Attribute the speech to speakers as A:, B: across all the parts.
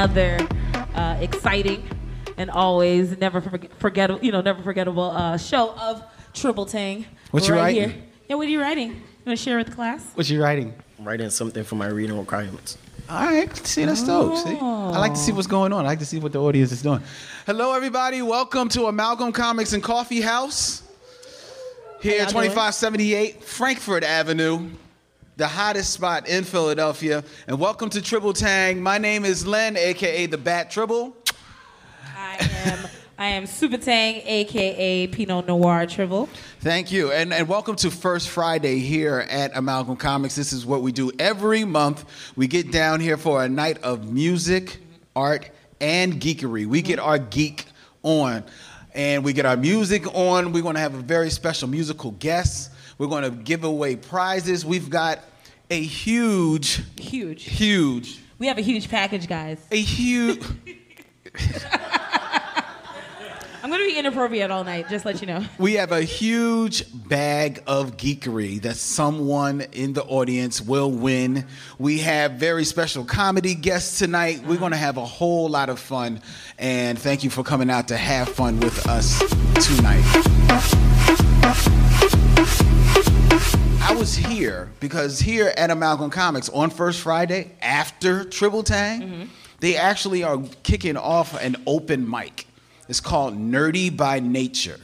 A: to another uh, exciting and always never forget, forgettable, you know, never forgettable uh, show of Triple Tang.
B: What you writing?
A: Here. Yeah, what are you writing? You want to share with the class?
B: What you writing?
C: I'm writing something for my reading requirements.
B: All right, see that's dope. See, I like to see what's going on. I like to see what the audience is doing. Hello, everybody. Welcome to Amalgam Comics and Coffee House here at 2578 Frankford Avenue, the hottest spot in Philadelphia. And welcome to Triple Tang. My name is Len, aka the Bat Triple.
A: I am I am Super Tang, aka Pinot Noir Triple.
B: Thank you. And, and welcome to First Friday here at Amalgam Comics. This is what we do every month. We get down here for a night of music, art, and geekery. We get our geek on. And we get our music on. We're going to have a very special musical guest. We're going to give away prizes. We've got a huge,
A: Huge.
B: huge,
A: We have a huge package, guys.
B: a huge.
A: I'm gonna be inappropriate all night, just let you know.
B: We have a huge bag of geekery that someone in the audience will win. We have very special comedy guests tonight. We're going to have a whole lot of fun. And thank you for coming out to have fun with us tonight. I was here because here at Amalgam Comics on First Friday after Triple Tang, mm-hmm. they actually are kicking off an open mic. It's called Nerdy by Nature.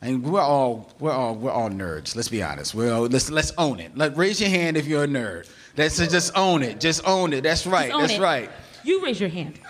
B: And we're all we're all we're all nerds. Let's be honest. We're all, let's let's own it. Let raise your hand if you're a nerd. Let's just own it. Just own it. That's right. That's
A: it.
B: right.
A: You raise your hand.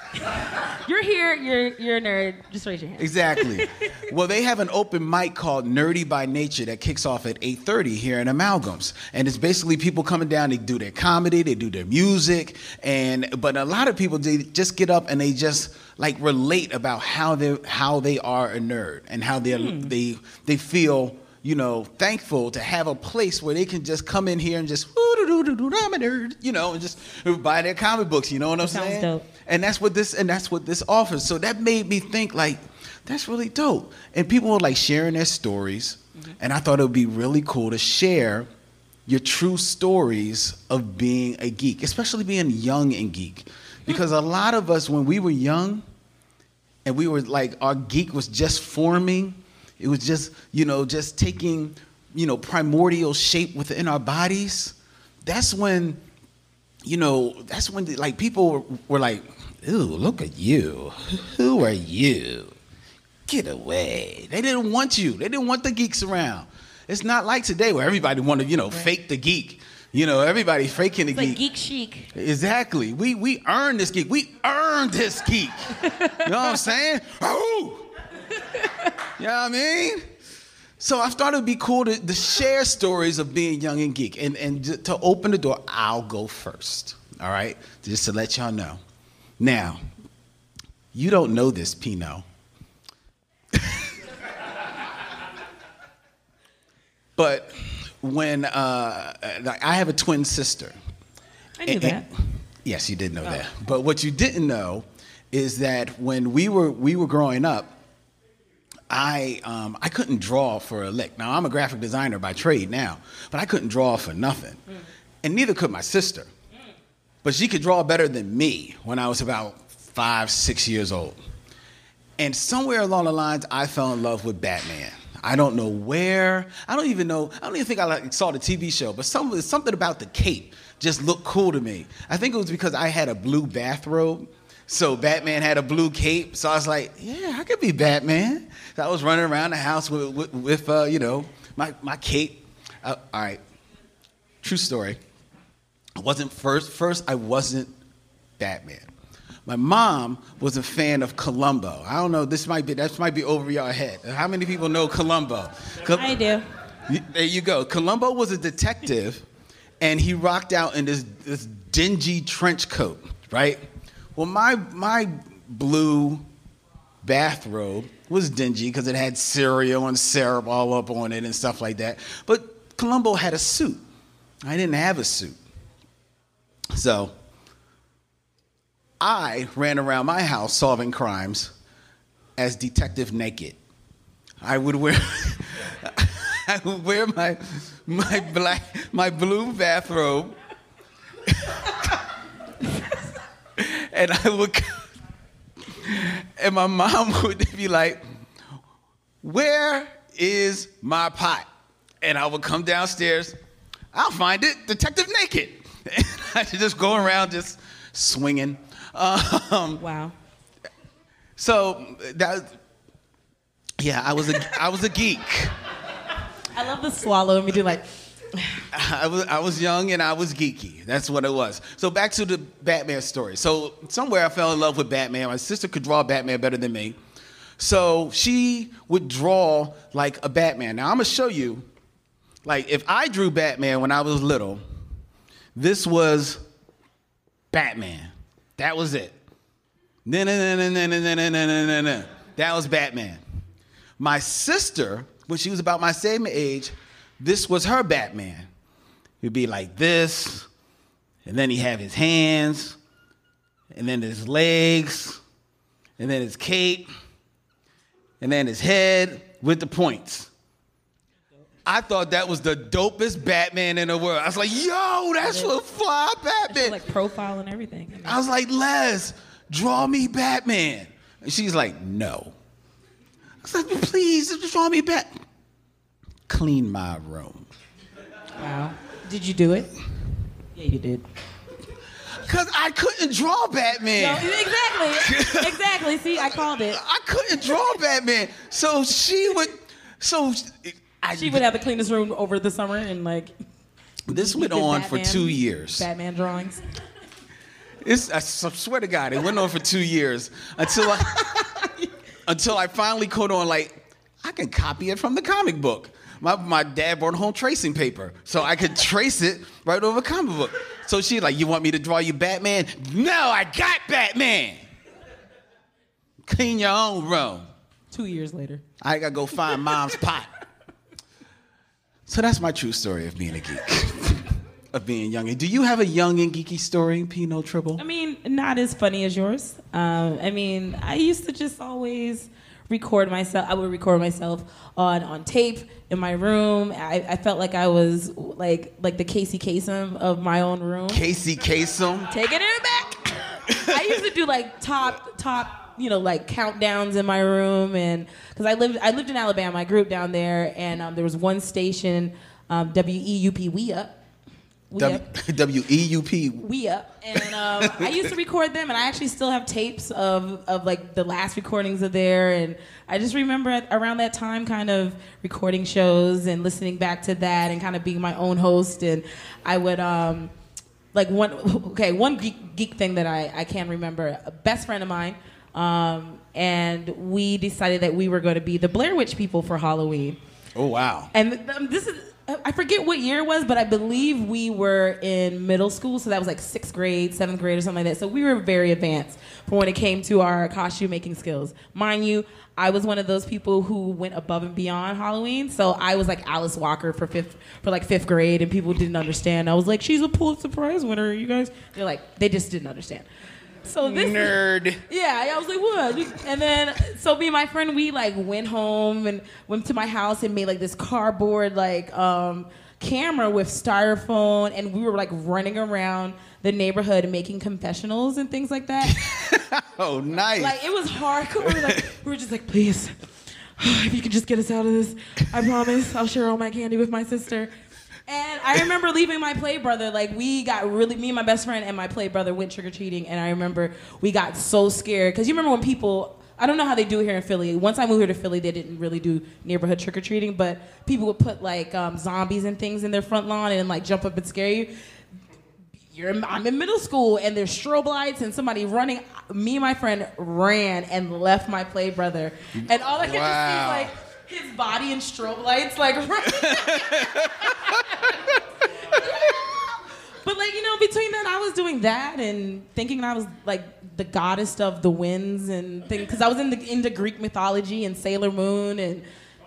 A: You're here. You're you're a nerd. Just raise your hand.
B: Exactly. well, they have an open mic called Nerdy by Nature that kicks off at 8:30 here in Amalgams, and it's basically people coming down. They do their comedy, they do their music, and but a lot of people they just get up and they just like relate about how they how they are a nerd and how they are hmm. they they feel. You know, thankful to have a place where they can just come in here and just, I'm a nerd, you know, and just buy their comic books. You know what I'm
A: Sounds
B: saying? And that's what this and that's what this offers. So that made me think like, that's really dope. And people were like sharing their stories. Mm-hmm. And I thought it would be really cool to share your true stories of being a geek, especially being young and geek. Because a lot of us, when we were young, and we were like our geek was just forming, it was just, you know, just taking, you know, primordial shape within our bodies. That's when you know, that's when like people were, were like, "Ooh, look at you. Who are you? Get away." They didn't want you. They didn't want the geeks around. It's not like today where everybody wanted, you know, fake the geek. You know, everybody faking the
A: It's like
B: geek.
A: geek chic.
B: Exactly. We we earned this geek. We earned this geek. you know what I'm saying? Ooh. You know what I mean? So I thought it'd be cool to, to share stories of being young and geek. And, and to open the door, I'll go first. All right? Just to let y'all know. Now, you don't know this, Pino. but when uh, I have a twin sister.
A: I knew
B: And-
A: that.
B: and- yes, you did know that. But what you didn't know is that when we were we were growing up, I um, I couldn't draw for a lick. Now I'm a graphic designer by trade now, but I couldn't draw for nothing, and neither could my sister. But she could draw better than me when I was about five, six years old. And somewhere along the lines, I fell in love with Batman. I don't know where. I don't even know. I don't even think I like, saw the TV show, but some, something about the cape just looked cool to me. I think it was because I had a blue bathrobe. So Batman had a blue cape. So I was like, yeah, I could be Batman. I was running around the house with, with, with uh, you know, my, my cape. Uh, all right. True story. I wasn't first. First, I wasn't Batman. My mom was a fan of Columbo. I don't know. This might be that might be over your head. How many people know Columbo? Col-
A: I do.
B: There you go. Columbo was a detective, and he rocked out in this this dingy trench coat, right? Well, my my blue bathrobe was dingy because it had cereal and syrup all up on it and stuff like that. But Columbo had a suit. I didn't have a suit. So I ran around my house solving crimes as Detective Naked. I would wear I would wear my my black my blue bathrobe. and I would, and my mom would be like, "Where is my pot?" And I would come downstairs. I'll find it, Detective Naked. And I should just go around just swinging. Um,
A: Wow.
B: so that, yeah, I was a, I was a geek.
A: I love the swallow and we do like.
B: I was I was young and I was geeky. That's what it was. So back to the Batman story. So somewhere I fell in love with Batman. My sister could draw Batman better than me. So she would draw like a Batman. Now I'm gonna show you, like if I drew Batman when I was little, this was Batman. That was it. That was Batman. My sister, when she was about my same age, this was her Batman. He'd be like this, and then he'd have his hands, and then his legs, and then his cape, and then his head with the points. I thought that was the dopest Batman in the world. I was like, yo, that's a fly Batman.
A: like profile and everything.
B: I was like, Les, draw me Batman. And she's like, no. I was like, please, just draw me Bat. Clean my room.
A: Wow. Did you do it? Yeah, you did.
B: Because I couldn't draw Batman.
A: No, exactly. exactly. See, I called it.
B: I couldn't draw Batman. So she would, so I,
A: She would have the cleanest room over the summer and like.
B: this went on for two years.
A: Batman drawings.
B: It's, I swear to God, it went on for two years until I, until I finally caught on. Like, I can copy it from the comic book. My, my dad brought home tracing paper, so I could trace it right over a comic book. So she's like, "You want me to draw you Batman?" No, I got Batman. Clean your own room.
A: Two years later.
B: I gotta go find mom's pot. So that's my true story of being a geek, of being young. And do you have a young and geeky story, Pino Tribble?
A: I mean, not as funny as yours. Um, I mean, I used to just always record myself. I would record myself on on tape in my room. I, I felt like I was like like the Casey Kasem of my own room.
B: Casey Kasem.
A: Taking it back. I used to do like top top you know like countdowns in my room and because I lived I lived in Alabama. I grew up down there and um, there was one station um, WEUP We Up. We
B: W E U P.
A: We Up, and um, I used to record them, and I actually still have tapes of of like the last recordings of there, and I just remember at, around that time, kind of recording shows and listening back to that, and kind of being my own host, and I would um, like one okay one geek, geek thing that I I can remember, a best friend of mine. Um, and we decided that we were going to be the Blair Witch people for Halloween.
B: Oh wow.
A: And um, this is, I forget what year it was, but I believe we were in middle school. So that was like sixth grade, seventh grade, or something like that. So we were very advanced for when it came to our costume making skills. Mind you, I was one of those people who went above and beyond Halloween. So I was like Alice Walker for fifth, for like fifth grade, and people didn't understand. I was like, she's a Pulitzer Prize winner, you guys. They're like, they just didn't understand. So this
B: Nerd.
A: yeah, I was like, what? And then, so me and my friend, we like went home and went to my house and made like this cardboard like um, camera with styrofoam, and we were like running around the neighborhood making confessionals and things like that.
B: Oh nice.
A: like it was hardcore. Like we were just like, please, if you could just get us out of this, I promise I'll share all my candy with my sister. And I remember leaving my play brother. Like we got really, me and my best friend and my play brother went trick or treating, and I remember we got so scared because you remember when people. I don't know how they do here in Philly. Once I moved here to Philly, they didn't really do neighborhood trick or treating, but people would put like um, zombies and things in their front lawn and like jump up and scare you I'm in middle school and there's strobe lights and somebody running. Me and my friend ran and left my play brother, and all I could
B: Wow.
A: just see like his body and strobe lights, like. but like you know, between that, I was doing that and thinking I was like the goddess of the winds and things because I was in the, into Greek mythology and Sailor Moon and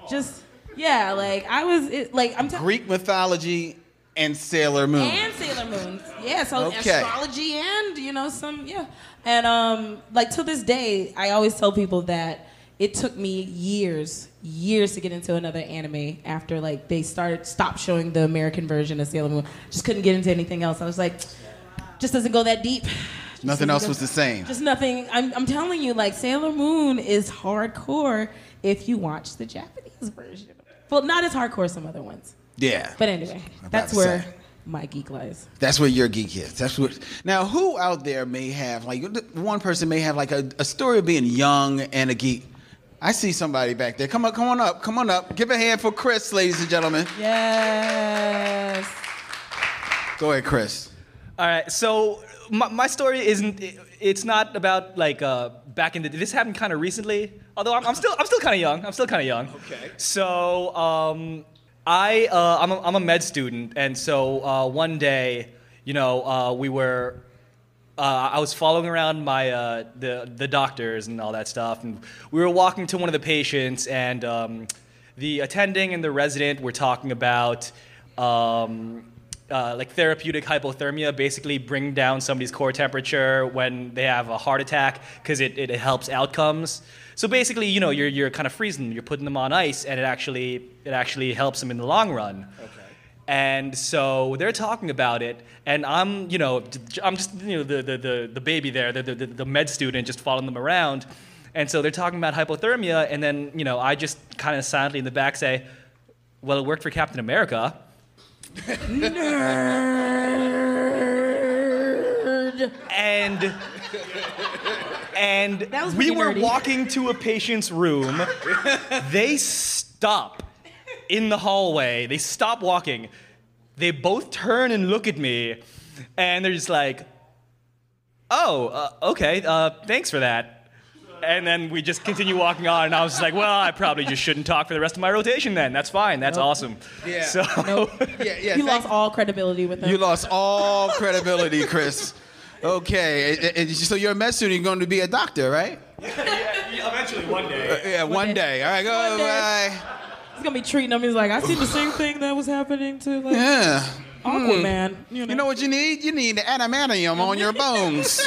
A: just yeah, like I was it, like I'm telling.
B: Greek mythology and Sailor Moon.
A: and Sailor Moons. Yeah, so
B: Okay.
A: astrology and you know some yeah. And um like to this day, I always tell people that it took me years, years to get into another anime after like they started stopped showing the American version of Sailor Moon. Just couldn't get into anything else. I was like, just doesn't go that deep.
B: Nothing else was the same.
A: Just nothing. I'm, I'm telling you, like Sailor Moon is hardcore if you watch the Japanese version. Well, not as hardcore as some other ones.
B: Yeah.
A: But anyway, that's where
B: say.
A: my geek lies.
B: That's where your geek is. That's what. Now, who out there may have like one person may have like a, a story of being young and a geek. I see somebody back there. Come on, come on up, come on up. Give a hand for Chris, ladies and gentlemen.
A: Yes.
B: Go ahead, Chris.
D: All right, so my, my story isn't. It's not about like uh, back in the. This happened kind of recently. Although I'm, I'm still I'm still kind of young. I'm still kind of young.
B: Okay.
D: So um, I uh, I'm a, I'm a med student, and so uh, one day, you know, uh, we were. Uh, I was following around my uh, the the doctors and all that stuff, and we were walking to one of the patients, and um, the attending and the resident were talking about um, uh, like therapeutic hypothermia, basically bring down somebody's core temperature when they have a heart attack because it, it helps outcomes. So basically, you know, you're, you're kind of freezing you're putting them on ice, and it actually it actually helps them in the long run. Okay. And so they're talking about it, and I'm, you know, I'm just, you know, the, the, the, the baby there, the, the, the med student, just following them around. And so they're talking about hypothermia, and then, you know, I just kind of silently in the back say, well, it worked for Captain America.
A: Nerd.
D: and and we were
A: nerdy.
D: walking to a patient's room. they stop in the hallway. They stop walking. They both turn and look at me, and they're just like, "Oh, uh, okay. Uh, thanks for that." And then we just continue walking on, and I was just like, "Well, I probably just shouldn't talk for the rest of my rotation. Then that's fine. That's awesome."
B: Yeah.
D: So
B: Yeah, yeah.
A: You
B: thank-
A: lost all credibility with them.
B: You lost all credibility, Chris. Okay, and- and so you're a med student. You're going to be a doctor, right?
D: eventually one day.
B: Yeah, one
A: day.
B: day. All right, go.
A: One day.
B: Bye.
A: He's gonna be treating them. He's like, I see the same thing that was happening to like
B: Yeah.
A: Aquaman. Hmm. You know,
B: You know what you need? You need adamantium on your bones.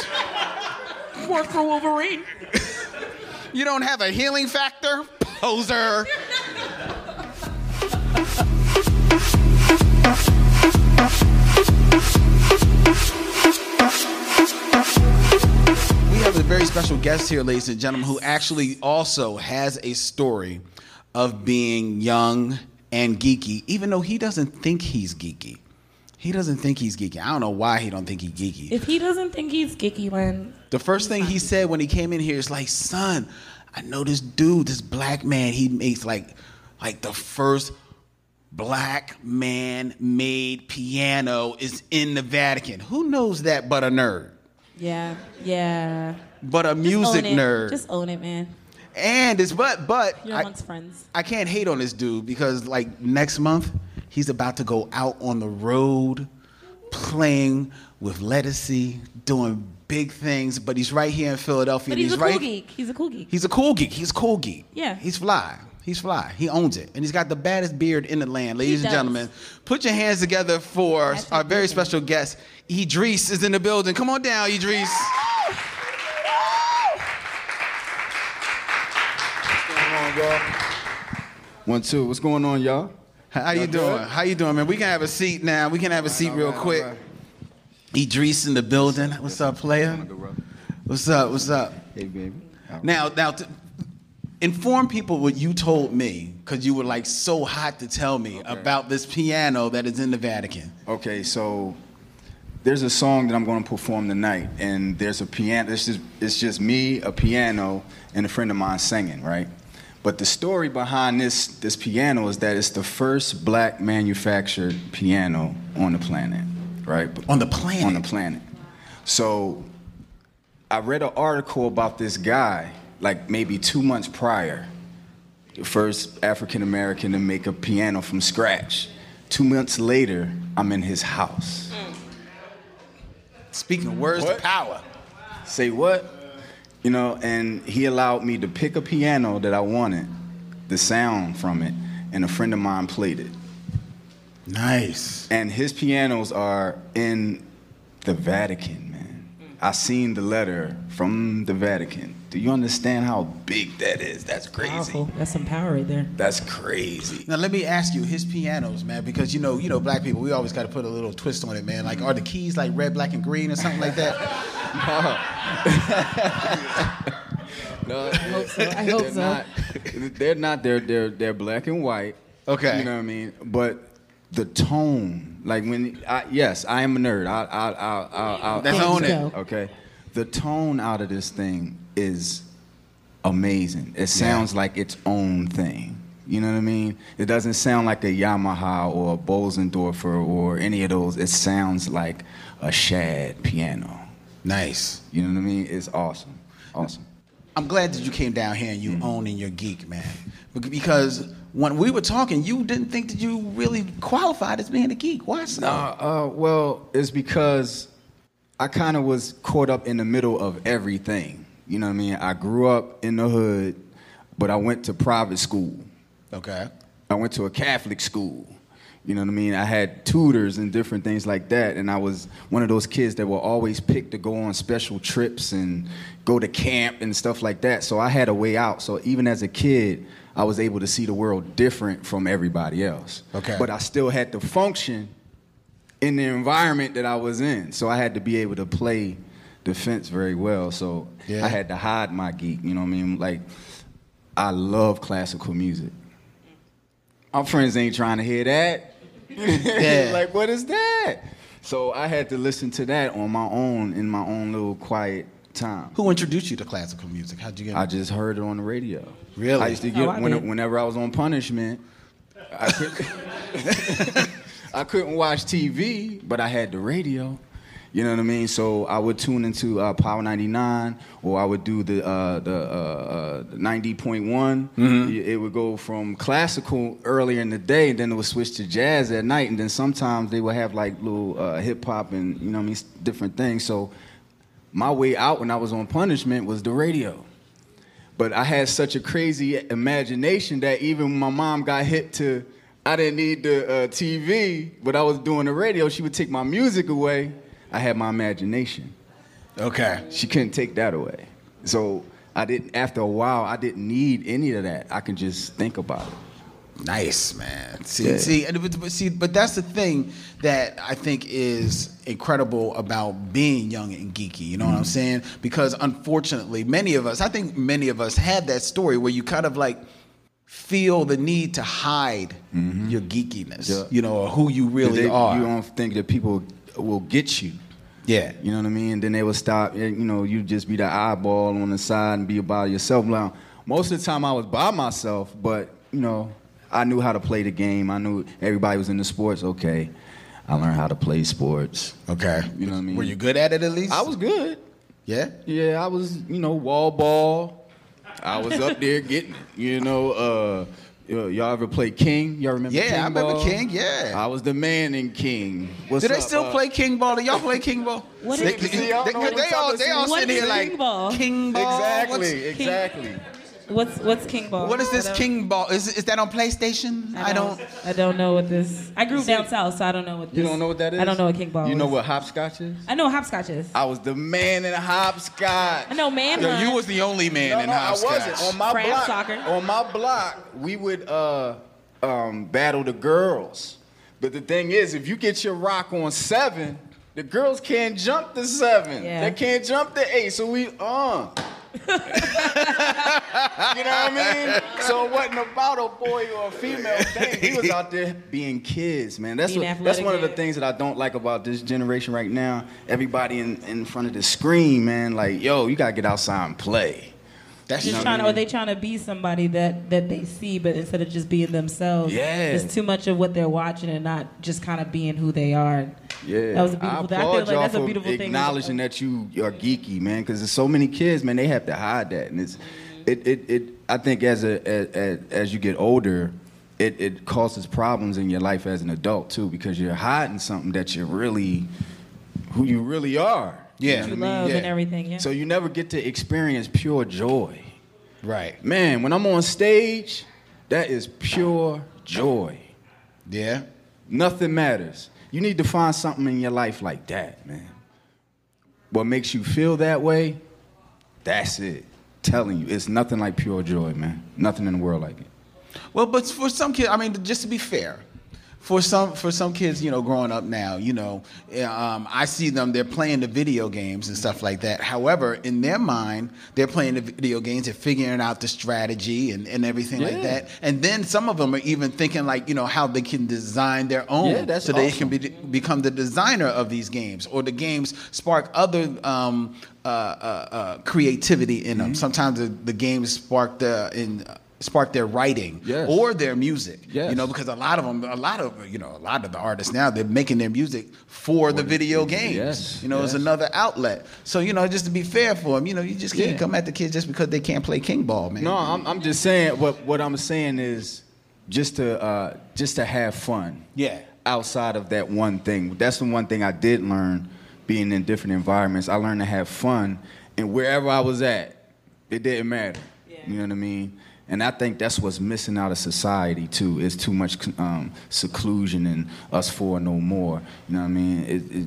A: work for Wolverine.
B: You don't have a healing factor? Poser. We have a very special guest here, ladies and gentlemen, who actually also has a story of being young and geeky, even though he doesn't think he's geeky. He doesn't think he's geeky. I don't know why he don't think he's geeky.
A: If he doesn't think he's geeky, then
B: The first thing he said when he came in here is like, "Son, I know this dude, this black man. He makes like, like the first black man made piano is in the Vatican. Who knows that but a nerd,
A: yeah, yeah.
B: but a
A: Just
B: music
A: own it.
B: nerd.
A: Just own it, man.
B: And it's but but
A: You're
B: I,
A: friends.
B: I can't hate on this dude because like next month he's about to go out on the road playing with Ledisi, doing big things. But he's right here in Philadelphia.
A: But
B: and
A: he's, a
B: right,
A: cool geek. He's a cool geek.
B: He's a cool geek. He's a cool geek.
A: Yeah.
B: He's fly. He's fly. He owns it. And he's got the baddest beard in the land. Ladies and gentlemen, put your hands together for
A: That's
B: our very special guest. Idris is in the building. Come on down, Idris.
E: One, two. What's going on, y'all?
B: How you
E: Y'all
B: doing?
E: good?
B: How you doing, man? We can have a seat now. We can have a seat real
E: right,
B: quick.
E: right.
B: Idris in the building. What's up, player? What's up? What's up?
E: Hey, baby.
B: Now, now, inform people what you told me, because you were like so hot to tell me about this piano that is in the Vatican.
E: Okay, so there's a song that I'm going to perform tonight, and there's a piano. It's just, it's just me, a piano, and a friend of mine singing, right? But the story behind this this piano is that it's the first black manufactured piano on the planet, right?
B: On the planet?
E: On the planet. So I read an article about this guy, like maybe two months prior, the first African American to make a piano from scratch. Two months later, I'm in his house.
B: Speaking words
E: What?
B: to power.
E: Say what? You know, and he allowed me to pick a piano that I wanted, the sound from it, and a friend of mine played it.
B: Nice.
E: And his pianos are in the Vatican, man. I seen the letter from the Vatican. Do you understand how big that is? That's crazy.
A: Powerful. That's some power right there.
E: That's crazy.
B: Now let me ask you, his pianos, man, because you know, you know, black people, we always got to put a little twist on it, man. Like, are the keys like red, black, and green or something like that?
E: No,
A: I hope so. I hope
E: they're
A: so.
E: not. They're not. They're they're they're black and white.
B: Okay.
E: You know what I mean? But the tone, like when I, yes, I am a nerd. I I I I. I
B: Let's
E: I'll
B: own
E: say
B: it.
E: Okay. The tone out of this thing is amazing. It sounds like its own thing. You know what I mean? It doesn't sound like a Yamaha or a Bosendorfer or any of those. It sounds like a Shad piano.
B: Nice.
E: You know what I mean? It's awesome. Awesome.
B: I'm glad that you came down here and you
E: Mm-hmm.
B: owning your geek, man. Because when we were talking, you didn't think that you really qualified as being a geek. Why so?
E: Uh, uh, well, it's because I kind of was caught up in the middle of everything. You know what I mean? I grew up in the hood, but I went to private school.
B: Okay.
E: I went to a Catholic school. You know what I mean? I had tutors and different things like that, and I was one of those kids that were always picked to go on special trips and go to camp and stuff like that. So I had a way out. So even as a kid, I was able to see the world different from everybody else.
B: Okay.
E: But I still had to function in the environment that I was in. So I had to be able to play defense very well. So
B: Yeah.
E: I had to hide my geek. You know what I mean? Like I love classical music. My friends ain't trying to hear that.
B: Yeah.
E: like, what is that? So I had to listen to that on my own in my own little quiet time.
B: Who introduced you to classical music? How'd you get?
E: I just heard it on the radio.
B: Really?
E: I used to oh, get
A: Oh, I
E: when, whenever I was on punishment. I couldn't, I couldn't watch TV, but I had the radio. You know what I mean? So I would tune into uh, Power 99, or I would do the uh, the uh, uh, 90.1. It would go from classical earlier in the day, and then it would switch to jazz at night, and then sometimes they would have like little uh, hip hop and you know what I mean different things. So my way out when I was on punishment was the radio. But I had such a crazy imagination that even when my mom got hit to, I didn't need the uh, TV, but I was doing the radio. She would take my music away. I had my imagination.
B: okay.
E: She couldn't take that away. So I didn't. After a while, I didn't need any of that. I can just think about it.
B: Nice, man. See,
E: Yeah.
B: see, and but, but see, but that's the thing that I think is incredible about being young and geeky. You know what I'm saying? Because unfortunately, many of us, I think many of us had that story where you kind of like feel the need to hide mm-hmm. your geekiness,
E: Yeah.
B: you know, or who you really
E: They-
B: are.
E: You don't think that people will get you.
B: yeah.
E: You know what I mean? Then they would stop. Eh, you know, you just be the eyeball on the side and be about yourself. Now, most of the time I was by myself, but you know, I knew how to play the game. I knew everybody was in the sports. Okay, I learned how to play sports.
B: Okay.
E: You know what I mean?
B: Were you good at it at least?
E: I was good.
B: Yeah.
E: Yeah, I was. You know, wall ball. I was up there getting it. You know, uh, y'all ever play King? Y'all remember?
B: Yeah,
E: King
B: I remember
E: ball?
B: King, yeah.
E: I was the man in King. What's
B: Do they
E: up,
B: still
E: uh,
B: play king ball? Do y'all play king ball?
A: What
B: they,
A: is-
B: they,
E: See,
B: they- they all
E: talking
B: they all sitting
A: What
B: here
A: is
B: like
A: king ball?
B: king ball.
E: Exactly.
B: What's-
E: Exactly.
A: What's what's King Ball?
B: What is this king ball? Is is that on PlayStation? I don't.
A: I don't know what this. I grew up down south, so I don't know what. This,
E: You don't know what that is?
A: I don't know what King Ball.
E: You know
A: is.
E: what hopscotch is?
A: I know what hopscotch is.
E: I was the man in hopscotch.
A: I know man.
B: Yo, you was the only man
E: No,
B: in
E: no, I
B: hopscotch.
E: wasn't. On my
A: France
E: block,
A: soccer.
E: on my block, we would uh, um, battle the girls. But the thing is, if you get your rock on seven, the girls can't jump to seven.
A: Yeah.
E: They can't jump to eight. So we uh. you know what I mean? So it wasn't about a boy or a female thing. He was out there being kids, man. That's
A: Being
E: what, that's one of the things that I don't like about this generation right now. Everybody in, in front of the screen, man. Like, yo, you gotta get outside and play.
B: That's
A: just
E: know
A: trying,
E: what I
A: to, or they trying to be somebody that that they see, but instead of just being themselves,
E: Yeah.
A: it's too much of what they're watching and not just kind of being who they are.
E: Yeah,
A: That was a beautiful
E: I
A: thing. I feel
E: applaud
A: like
E: y'all
A: that's a
E: for
A: beautiful thing.
E: acknowledging that you are geeky, man. Because there's so many kids, man. They have to hide that, and it's mm-hmm. it it, it I think as a as, as you get older, it it causes problems in your life as an adult too, because you're hiding something that you're really who you really are.
B: Yeah.
A: You
B: I mean,
A: love
B: yeah.
A: and everything. Yeah.
E: So you never get to experience pure joy.
B: right.
E: Man, when I'm on stage, that is pure joy.
B: Yeah.
E: Nothing matters. You need to find something in your life like that, man. What makes you feel that way, that's it. telling you, it's nothing like pure joy, man. Nothing in the world like it.
B: Well, but for some kids, I mean, just to be fair, for some for some kids, you know, growing up now, you know, um, I see them they're playing the video games and stuff like that. However, in their mind, they're playing the video games, they're figuring out the strategy and, and everything like that. And then some of them are even thinking like, you know, how they can design their own,
E: Yeah, that's
B: so they can be, become the designer of these games, or the games spark other. Um, uh, uh, uh, creativity in
E: Mm-hmm.
B: them. Sometimes the, the games spark the in spark their writing
E: Yes.
B: or their music.
E: Yes.
B: You know, because a lot of them, a lot of you know, a lot of the artists now they're making their music for the video games.
E: yes,
B: You know, it's
E: yes.
B: another outlet. So you know, just to be fair for them, you know, you just can't
E: Yeah.
B: come at the kids just because they can't play king ball, man.
E: No, I'm, I'm just saying what what I'm saying is just to uh, just to have fun.
B: Yeah.
E: Outside of that one thing, that's the one thing I did learn being in different environments. I learned to have fun, and wherever I was at, it didn't matter. Yeah. You know what I mean? And I think that's what's missing out of society too. Is too much um, seclusion and us for no more. You know what I mean? It, it,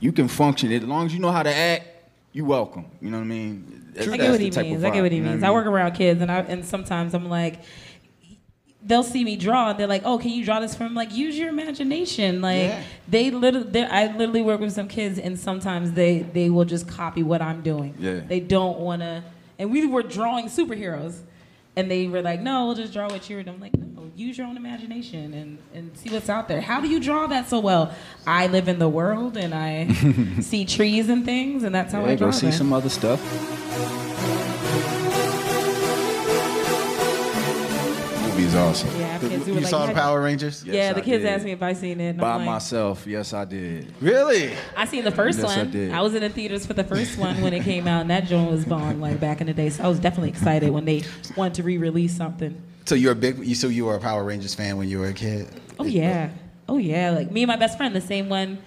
E: you can function as long as you know how to act. You welcome. You know what I mean? That's-
A: I get what he means. I get what he
E: you know
A: means.
E: I
A: I
E: mean?
A: work around kids, and I and sometimes I'm like, they'll see me draw, and they're like, "Oh, can you draw this from?" Like, use your imagination. Like,
B: Yeah.
A: they literally, I literally work with some kids, and sometimes they they will just copy what I'm doing.
E: Yeah.
A: They don't want to, and we were drawing superheroes. And they were like, "No, we'll just draw what you were." doing." I'm like, "No, use your own imagination and, and see what's out there." How do you draw that so well? I live in the world and I see trees and things, and that's how I
E: Yeah,
A: draw.
E: go see some other stuff. Movie's awesome.
A: Yeah, I have kids who
B: you
A: like,
B: saw the Power Rangers?
E: Yes,
A: yeah, the
E: I
A: kids
E: did.
A: asked me if I seen it.
E: By
A: like,
E: myself, yes, I did.
B: Really?
A: I seen the first
E: Yes, I
A: one.
E: did.
A: was in the theaters for the first one when it came out, and that joint was bomb like back in the day. So I was definitely excited when they wanted to re-release something.
B: So you're a big. You so you were a Power Rangers fan when you were a kid?
A: Oh yeah, oh yeah. Like me and my best friend, the same one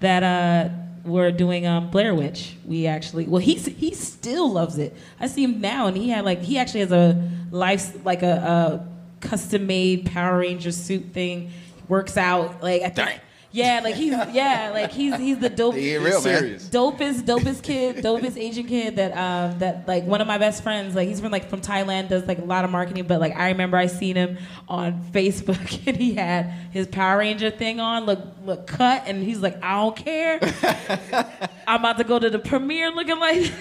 A: that uh were doing um Blair Witch. We actually, well, he he still loves it. I see him now, and he had like he actually has a life like a, a custom made Power Ranger suit thing. Works out like I think. Yeah, like he's yeah, like he's he's the dope.
B: They ain't real, man.
E: serious.
A: dopest, dopest kid, dopest Asian kid that um that like one of my best friends, like he's from like from Thailand, does like a lot of marketing, but like I remember I seen him on Facebook and he had his Power Ranger thing on, look look cut, and he's like, I don't care. I'm about to go to the premiere looking like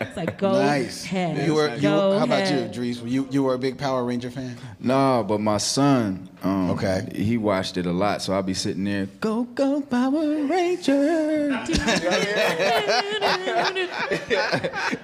A: it's like go
B: nice.
A: ahead.
B: You were. You,
A: go
B: how about you,
A: ahead.
B: Dries? You you were a big Power Ranger fan?
E: No, but my son, um,
B: Okay.
E: he watched it a lot, so I'll be sitting there, go, go, Power Ranger.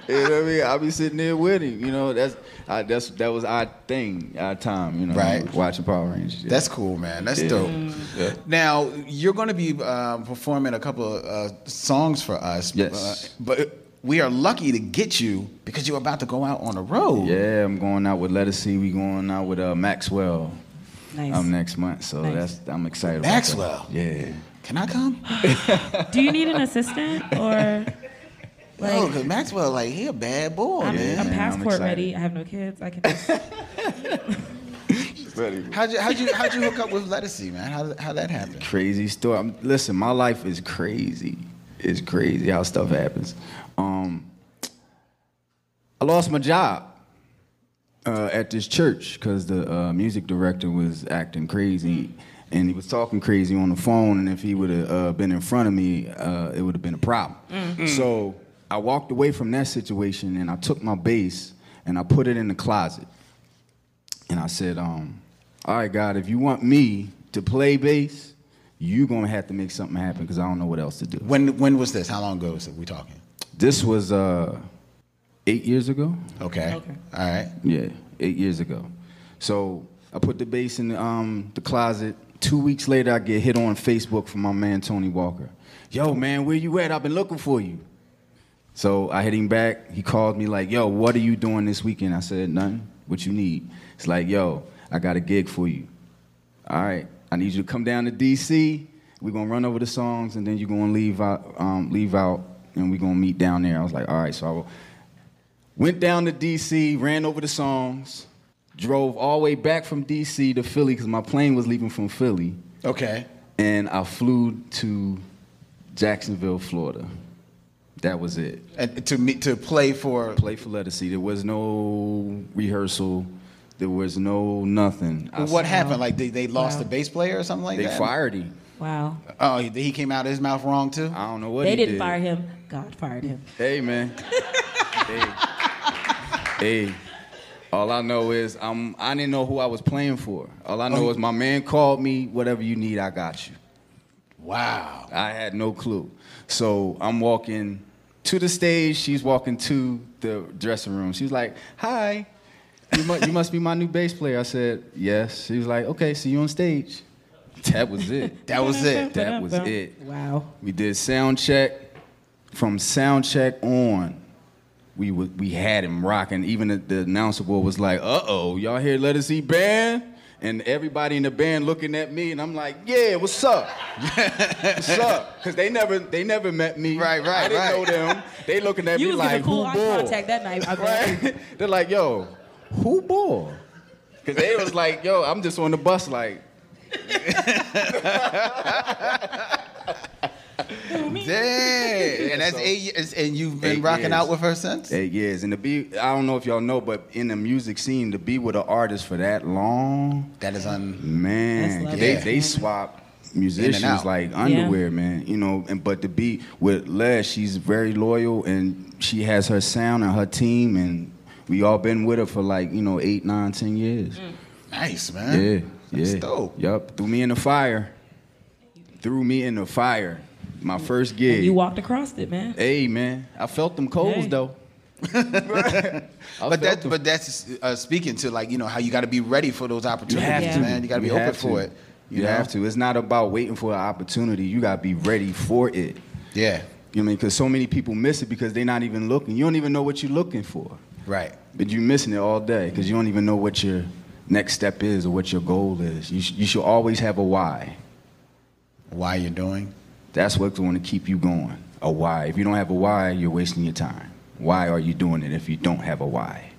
E: you know what I mean? I'll be sitting there with him. You know, that's I, that's that was our thing, our time. You know,
B: Right.
E: watching Power Rangers. yeah.
B: That's cool, man. That's
E: Yeah.
B: dope.
E: Yeah.
B: Now you're going to be um, performing a couple of uh, songs for us.
E: Yes.
B: uh, but we are lucky to get you because you're about to go out on the road.
E: Yeah, I'm going out with Ledisi. We going out with uh, Maxwell
A: Nice.
E: um, next month, so
A: Nice.
E: that's I'm excited. about that.
B: Maxwell?
E: Yeah.
B: Can I come?
A: Do you need an assistant or like
B: no, because Maxwell, like, he a bad boy,
A: I'm,
B: man.
A: I'm
E: I'm
A: passport
E: excited.
A: ready. I have no kids. I can.
B: How'd you, how'd you, how'd you hook up with Ledisi, man? How, how that happen?
E: crazy story. I'm- listen, my life is crazy. It's crazy how stuff happens. Um, I lost my job uh, at this church because the uh, music director was acting crazy, and he was talking crazy on the phone. And if he would have uh, been in front of me, uh, it would have been a problem. So I walked away from that situation, and I took my bass and I put it in the closet. And I said, um, all right, God, if you want me to play bass, you're gonna have to make something happen because I don't know what else to do.
B: When, when was this? How long ago was it we talking?
E: This was uh, eight years ago.
B: Okay.
A: Okay.
B: All right.
E: Yeah, eight years ago. So I put the bass in the, um, the closet. Two weeks later, I get hit on Facebook from my man Tony Walker. Yo, man, where you at? I've been looking for you. So I hit him back. He called me like, "Yo, what are you doing this weekend?" I said, "Nothing. What you need?" It's like, "Yo, I got a gig for you. All right, I need you to come down to DC. We're gonna run over the songs, and then you're gonna leave out, um, leave out, and we're gonna meet down there." I was like, "All right." So I went down to DC, ran over the songs, drove all the way back from DC to Philly because my plane was leaving from Philly,
B: Okay.
E: and I flew to Jacksonville, Florida. That was it.
B: And to me to play for
E: Play for Ledisi. There was no rehearsal. There was no nothing. I
B: what
E: s-
B: happened? Like they, they lost
A: Wow.
B: the bass player or something like
E: They
B: that?
E: They fired him.
A: Wow.
B: Oh, he, he came out of his mouth wrong too.
E: I don't know what
A: they
E: he
A: didn't
E: did.
A: fire him. God fired him.
E: Hey man. hey. Hey. All I know is I'm I didn't know who I was playing for. All I know
B: Oh.
E: is my man called me, whatever you need, I got you.
B: Wow.
E: I had no clue. So I'm walking to the stage, she's walking to the dressing room. She's like, Hi. You must, you must be my new bass player. I said, Yes. She was like, Okay, see you on stage. That was it.
B: That was it.
E: That was it.
A: Wow.
E: We did sound check. From sound check on, we wa- we had him rocking. Even the, the announcer boy was like, "Uh oh, y'all here? Ledisi band." And everybody in the band looking at me, and I'm like, "Yeah, what's up? what's up?" Because they never they never met me.
B: Right, right,
E: I didn't
B: right.
E: know them. They looking at
A: You
E: me
A: was
E: like,
A: giving full
E: "Who
A: eye
E: ball?"
A: contact that night. I bet.
E: Right? They're like, "Yo, who ball?" Because they was like, "Yo, I'm just on the bus, like."
B: Dang. And that's
E: So-
B: eight years. And you've been rocking
E: years.
B: out with her since?
E: Eight years. And to be, I don't know if y'all know, but in the music scene, to be with an artist for that long,
B: That is un.
E: man, they,
B: lovely.
E: they swap musicians like underwear, man. You know, and but to be with Les, she's very loyal and she has her sound and her team, and we all been with her for like you know eight, nine, ten years.
B: Nice,
E: Yeah,
B: man. That's
E: yeah.
B: dope.
E: Yup, threw me in the fire. Threw me in the fire. My first gig.
A: You walked across it, man.
E: Hey man, I felt them coals
A: Hey.
E: though.
B: But
E: felt
B: that,
E: them.
B: but that's uh, speaking to like you know how you got to be ready for those opportunities,
A: have to.
B: man. You got to be open
E: have
B: for
E: to.
B: it.
E: You,
B: know?
E: have to. It's not about waiting for an opportunity. You got to be ready for it.
B: Yeah.
E: You know what I mean? Because so many people miss it because they're not even looking. You don't even know what you're looking for.
B: Right.
E: But you're missing it all day because you don't even know what your next step is or what your goal is. You, sh- you should always have a why.
B: Why you're doing?
E: That's what's going to keep you going. A why. If you don't have a why, you're wasting your time. Why are you doing it if you don't have a why?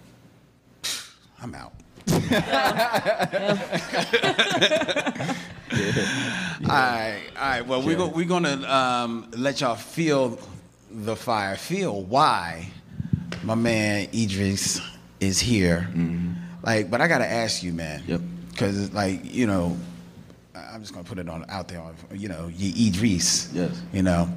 B: I'm out. All right, all right. Well, we're, go, we're gonna um, let y'all feel the fire, feel why my man Idris is here. Like, but I gotta ask you, man.
E: Yep.
B: Because, like, you know, I- I'm just gonna put it on out there. On, you know, you Idris.
E: Yes.
B: You know,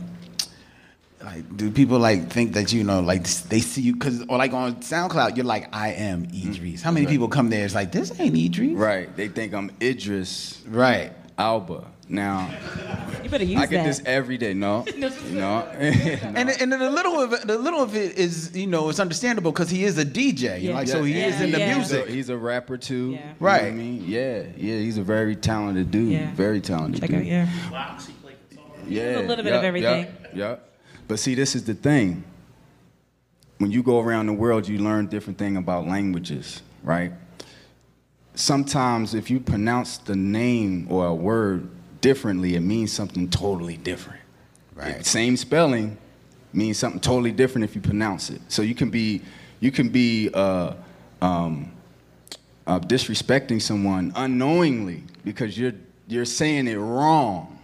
B: like, do people like think that you know, like they see you? Because, or like on SoundCloud, you're like, I am Idris. Mm-hmm. How many
E: Right.
B: people come there? It's like, this ain't Idris.
E: Right. They think I'm Idris
B: Right.
E: Elba. Now,
A: You better use
E: I get
A: that.
E: this every day. No, no. know.
B: And and then the little of it, the little of it is you know it's understandable because he is a DJ,
A: Yeah.
B: like so he
A: Yeah,
B: is in the
A: yeah.
B: music.
E: He's a rapper too.
A: Yeah.
E: You know
B: Right.
E: what I mean, yeah, yeah. He's a very talented dude.
A: Yeah.
E: Very talented
A: Check
E: dude.
A: out, yeah.
E: Yeah,
A: a little bit
E: yup,
A: of everything.
E: yup, yup. But see, this is the thing. When you go around the world, you learn different thing about languages, right? Sometimes if you pronounce the name or a word differently, it means something totally different.
B: Right.
E: Same spelling means something totally different if you pronounce it. So you can be, you can be uh, um, uh, disrespecting someone unknowingly because you're you're saying it wrong.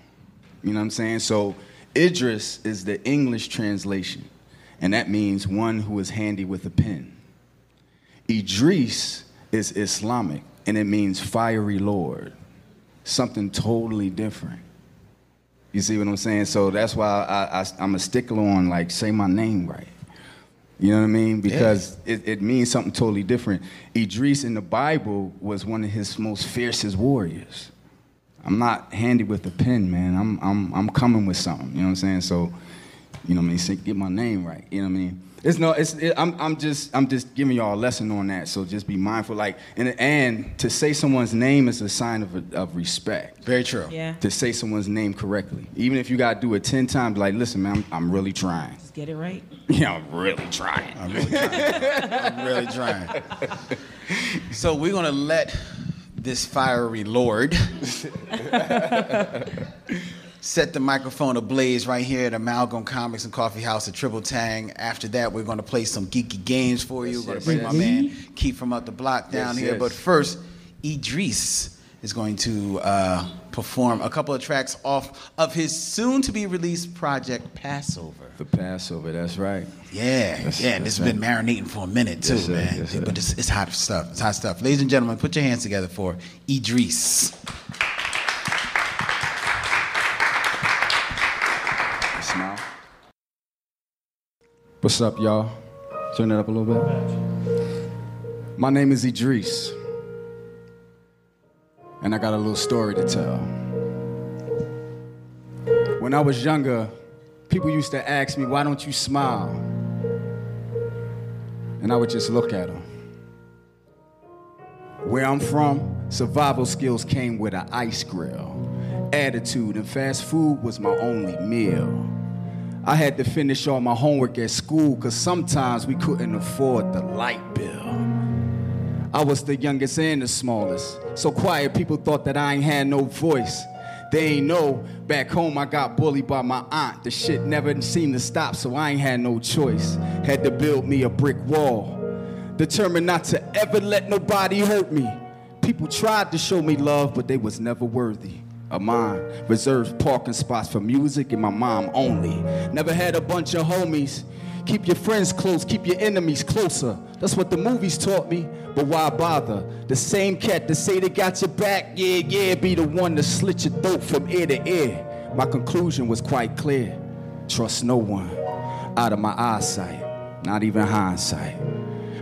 E: You know what I'm saying? So Idris is the English translation, and that means one who is handy with a pen. Idris is Islamic, and it means fiery lord, something totally different. You see what I'm saying? So that's why I, I, I'm a stickler on like say my name right. You know what I mean? Because it, it means something totally different. Idris in the Bible was one of his most fiercest warriors. I'm not handy with a pen, man. I'm I'm I'm coming with something. You know what I'm saying? So, you know what I mean? Get my name right. You know what I mean? It's no. It's. It, I'm. I'm just. I'm just giving y'all a lesson on that. So just be mindful. Like and and to say someone's name is a sign of of respect
B: Very true.
A: Yeah.
E: to say someone's name correctly. Even if you gotta do it 10 times, like, listen, man, I'm, I'm really trying.
A: Just get it right.
E: Yeah, I'm really trying.
B: I'm really trying. I'm really trying. So we're gonna let this fiery lord set the microphone ablaze right here at Amalgam Comics and Coffee House at Triple Tang. After that, we're gonna play some geeky games for you. We're gonna
E: yes,
B: bring
E: yes.
B: my man Keith from up the block down
E: Yes,
B: here.
E: yes.
B: But first, Idris is going to uh, perform a couple of tracks off of his soon to be released project Passover.
E: The Passover, that's right.
B: Yeah,
E: Yes,
B: yeah, and this has
E: yes,
B: been marinating for a minute too,
E: Yes,
B: man.
E: Yes,
B: but it's, it's hot stuff. It's hot stuff. Ladies and gentlemen, put your hands together for Idris.
E: Smile. What's up, y'all? Turn it up a little bit. My name is Idris, and I got a little story to tell. When I was younger, people used to ask me, Why don't you smile? And I would just look at them. Where I'm from, survival skills came with an ice grill. Attitude and fast food was my only meal. I had to finish all my homework at school because sometimes we couldn't afford the light bill. I was the youngest and the smallest, so quiet people thought that I ain't had no voice. They ain't know back home I got bullied by my aunt. The shit never seemed to stop, so I ain't had no choice. Had to build me a brick wall. Determined not to ever let nobody hurt me. People tried to show me love, but they was never worthy of mine. Reserved parking spots for music and my mom only. Never had a bunch of homies. Keep your friends close, keep your enemies closer. That's what the movies taught me. But why bother? The same cat that say they got your back, yeah, yeah, be the one to slit your throat from ear to ear. My conclusion was quite clear. Trust no one out of my eyesight, not even hindsight.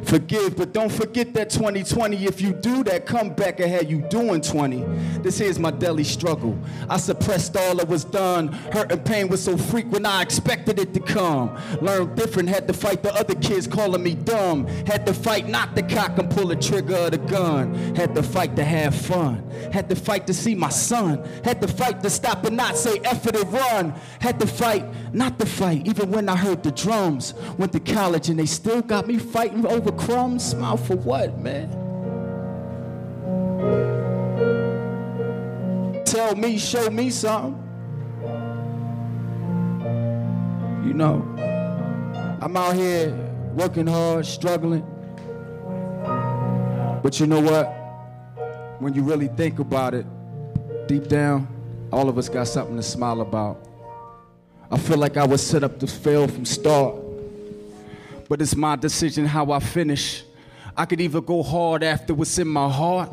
E: Forgive, but don't forget that 2020. If you do that, come back and have you doing 20. This here's my daily struggle. I suppressed all that was done. Hurt and pain was so frequent, I expected it to come. Learned different, had to fight the other kids calling me dumb. Had to fight not to cock and pull the trigger of the gun. Had to fight to have fun. Had to fight to see my son. Had to fight to stop and not say effort and run. Had to fight not to fight, even when I heard the drums. Went to college and they still got me fighting over crumbs. Smile for what, man? Tell me, show me something. You know, I'm out here working hard, struggling. But you know what? When you really think about it, deep down, all of us got something to smile about. I feel like I was set up to fail from start. But it's my decision how I finish. I could either go hard after what's in my heart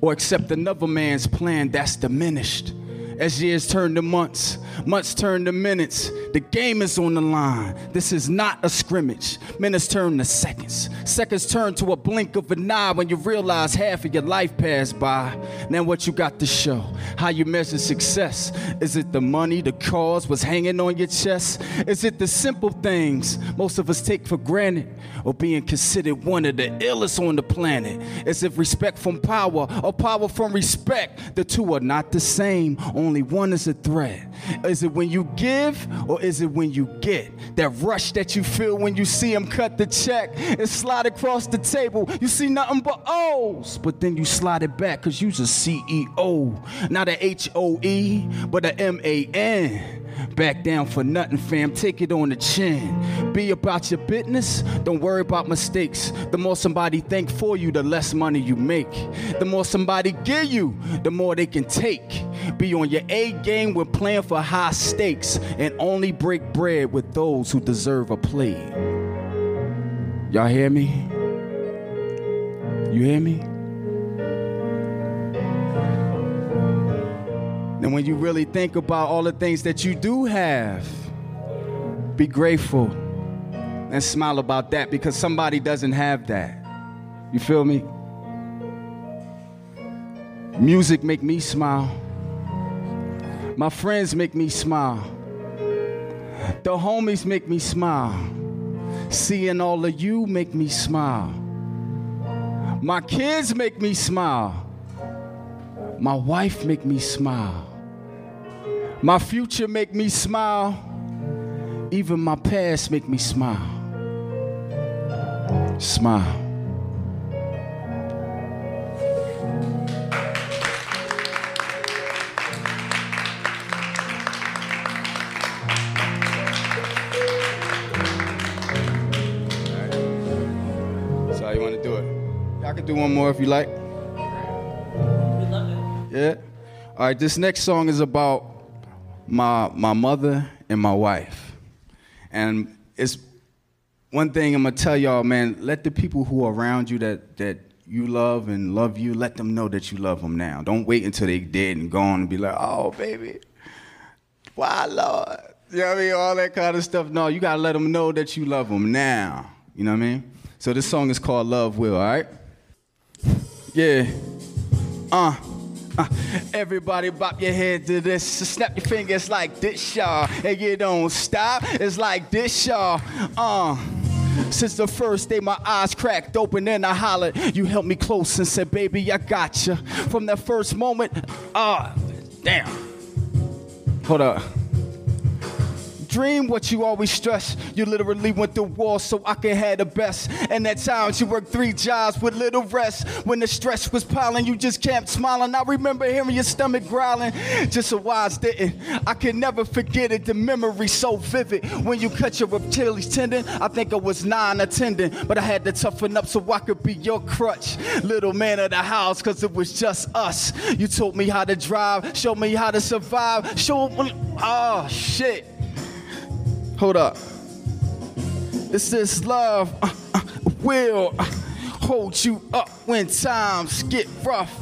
E: or accept another man's plan that's diminished. As years turn to months, months turn to minutes, the game is on the line. This is not a scrimmage. Minutes turn to seconds. Seconds turn to a blink of an eye when you realize half of your life passed by. Now, what you got to show? How you measure success? Is it the money, the cause, what's hanging on your chest? Is it the simple things most of us take for granted? Or being considered one of the illest on the planet? Is it respect from power or power from respect? The two are not the same, only one is a threat. Is it when you give or is it when you get? That rush that you feel when you see him cut the check and slide across the table. You see nothing but O's, but then you slide it back because you's a CEO, not a H O E, but a M A N. Back down for nothing, fam. Take it on the chin. Be about your business. Don't worry about mistakes. The more somebody think for you, the less money you make. The more somebody give you, the more they can take. Be on your A game when playing for high stakes, and only break bread with those who deserve a plate. Y'all hear me? You hear me? And when you really think about all the things that you do have, be grateful and smile about that because somebody doesn't have that. You feel me? Music make me smile. My friends make me smile. The homies make me smile. Seeing all of you make me smile. My kids make me smile. My wife make me smile. My future make me smile. Even my past make me smile. Smile. Do one more if you like. Yeah. All right. This next song is about my my mother and my wife, and it's one thing I'm gonna tell y'all, man. Let the people who are around you that that you love and love you, let them know that you love them now. Don't wait until they dead and gone and be like, oh baby, why Lord? You know what I mean? All that kind of stuff. No, you gotta let them know that you love them now. You know what I mean? So this song is called Love Will. All right? Yeah. Uh. Uh, everybody bop your head to this. Snap your fingers like this, y'all. And you don't stop. It's like this, y'all. Uh. Since the first day my eyes cracked open and I hollered, you held me close and said, baby, I got you. From that first moment, ah, uh, damn. Hold up dream what you always stress. You literally went to war so I could have the best. And at times you worked three jobs with little rest. When the stress was piling, you just kept smiling. I remember hearing your stomach growling, just so wise didn't. I can never forget it. The memory so vivid. When you cut your Achilles tendon, I think I was nine attending, but I had to toughen up so I could be your crutch. Little man of the house, cause it was just us. You taught me how to drive, showed me how to survive, showed me, oh shit. Hold up. This is love uh, uh, will uh, hold you up when times get rough.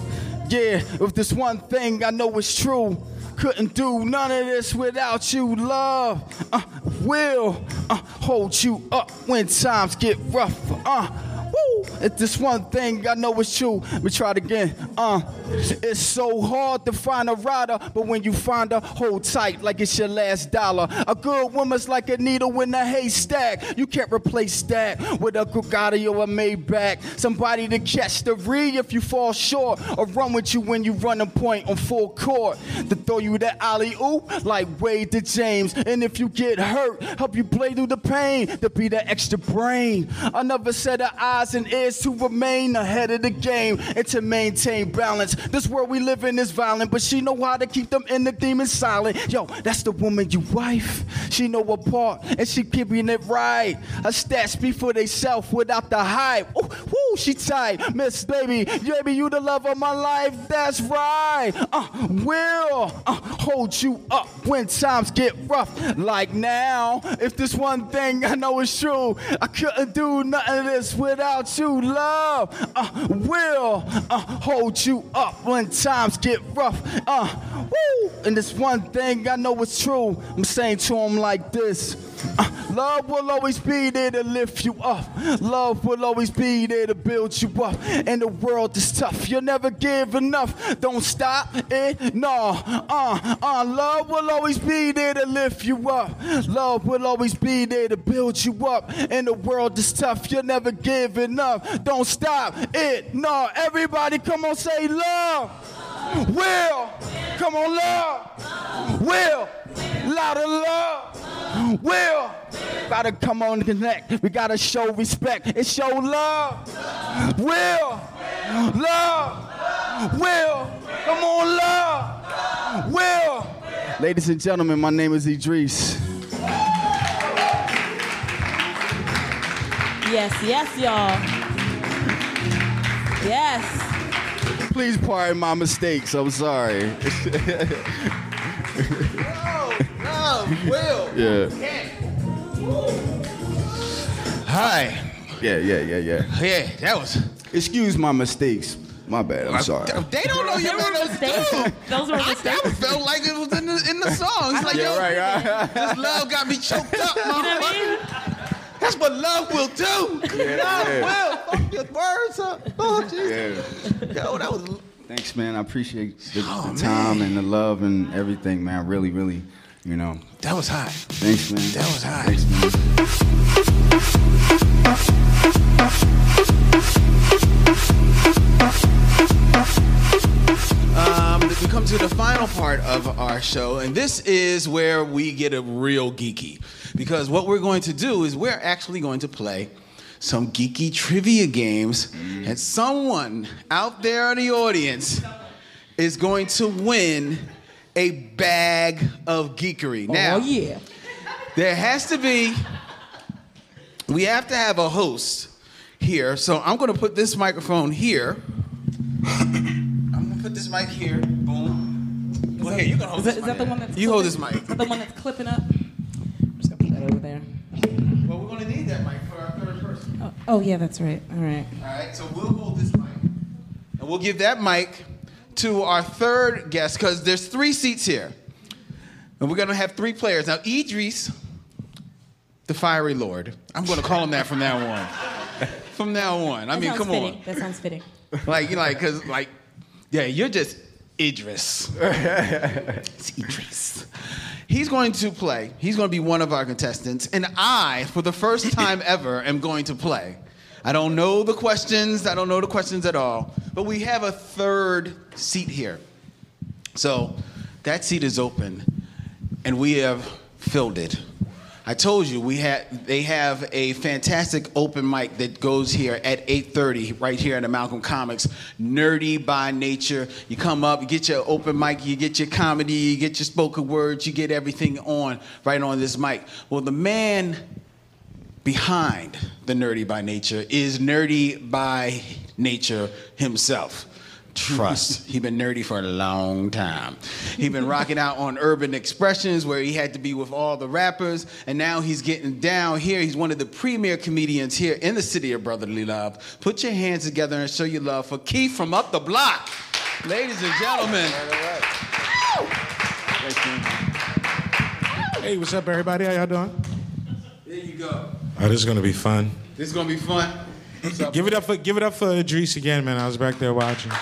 E: Yeah, if this one thing I know is true, couldn't do none of this without you. Love uh, will uh, hold you up when times get rough. Uh, Woo! It's this one thing I know it's true. Try it again. Uh, it's so hard to find a rider, but when you find her, hold tight like it's your last dollar. A good woman's like a needle in a haystack. You can't replace that with a Bugatti or a Maybach. Somebody to catch the re if you fall short, or run with you when you run a point on full court. To throw you that alley oop like Wade to James. And if you get hurt, help you play through the pain. To be that extra brain. Another set of eyes and ears to remain ahead of the game and to maintain balance. This world we live in is violent, but she know how to keep them in the demons silent. Yo, that's the woman you wife. She know her part and she keeping it right. Her stats speak for theyself without the hype. Ooh, woo, she tight. Miss baby, baby, you the love of my life. That's right. Uh, will uh, hold you up when times get rough. Like now, if this one thing I know is true, I couldn't do nothing of this without without you, love uh, will uh, hold you up when times get rough. Uh, woo! And this one thing I know is true. I'm saying to him like this. Love will always be there to lift you up. Love will always be there to build you up. And the world is tough. You'll never give enough. Don't stop it. No. Uh, uh, love will always be there to lift you up. Love will always be there to build you up. And the world is tough. You'll never give enough. Don't stop it. No. Everybody come on, say love. Will. Come on, love. Will. Louder love. Will. Gotta come on and connect. We gotta show respect and show love. Will. Love. Will. Come on, love. Will. Ladies and gentlemen, my name is Idris.
A: Yes, yes, y'all. Yes.
E: Please pardon my mistakes. I'm sorry.
B: no, Will.
E: Yeah.
B: Hi.
E: Yeah, yeah, yeah, yeah.
B: Yeah, that was.
E: Excuse my mistakes. My bad. I'm uh, sorry.
B: They don't know you
A: There
B: made those
A: mistakes. Those were
B: I,
A: mistakes.
B: that felt like it was in the in the song. It's like,
E: Yeah,
B: yo,
E: right.
B: this love got me choked up,
A: You know what I mean?
B: That's what love will do.
E: Yeah,
B: love
E: yeah.
B: will. Fuck your words up. Oh, Jesus.
E: Yeah.
B: Yo, that was.
E: Thanks, man. I appreciate the,
B: Oh,
E: the time and the love and everything, man. Really, really, you know.
B: That was hot.
E: Thanks, man.
B: That was hot.
E: Thanks, man.
B: Um, we come to the final part of our show, and this is where we get a real geeky. Because what we're going to do is we're actually going to play some geeky trivia games, and someone out there in the audience is going to win a bag of geekery. Oh, now,
A: oh yeah.
B: there has to be, we have to have a host here. So I'm going to put this microphone here. I'm going to put this mic here. Boom. Well, here you can hold
A: Is
B: this
A: that, is
B: mic.
A: that the one that's
B: You hold this mic.
A: Is that the one that's clipping up? I'm just gonna put that over there.
B: Well, we're gonna need that mic for our third person.
A: Oh, oh yeah, that's right. All right.
B: All right, so we'll hold this mic, and we'll give that mic to our third guest because there's three seats here, and we're gonna have three players now. Idris, the fiery lord. I'm gonna call him that from now on. From now on. I
A: That
B: mean, come
A: fitting.
B: on.
A: That sounds fitting.
B: Like, you like, cause like, yeah, you're just Idris. it's Idris. He's going to play. He's going to be one of our contestants, and I, for the first time ever, am going to play. I don't know the questions. I don't know the questions at all. But we have a third seat here. So that seat is open, and we have filled it. I told you we had they have a fantastic open mic that goes here at 8:30 right here at the Amalgam Comics. Nerdy by nature. You come up, you get your open mic, you get your comedy, you get your spoken words, you get everything on right on this mic. Well, the man behind the nerdy by nature is nerdy by nature himself. Trust. he been nerdy for a long time. He been rocking out on Urban Expressions where he had to be with all the rappers, and now he's getting down here. He's one of the premier comedians here in the city of brotherly love. Put your hands together and show your love for Keith from Up the Block. Ladies and gentlemen.
F: Hey, what's up, everybody? How y'all doing?
B: There you go.
F: Oh, this is gonna be fun.
B: This is gonna be fun. What's up?
F: Give it up for give it up for Idris again, man. I was back there watching.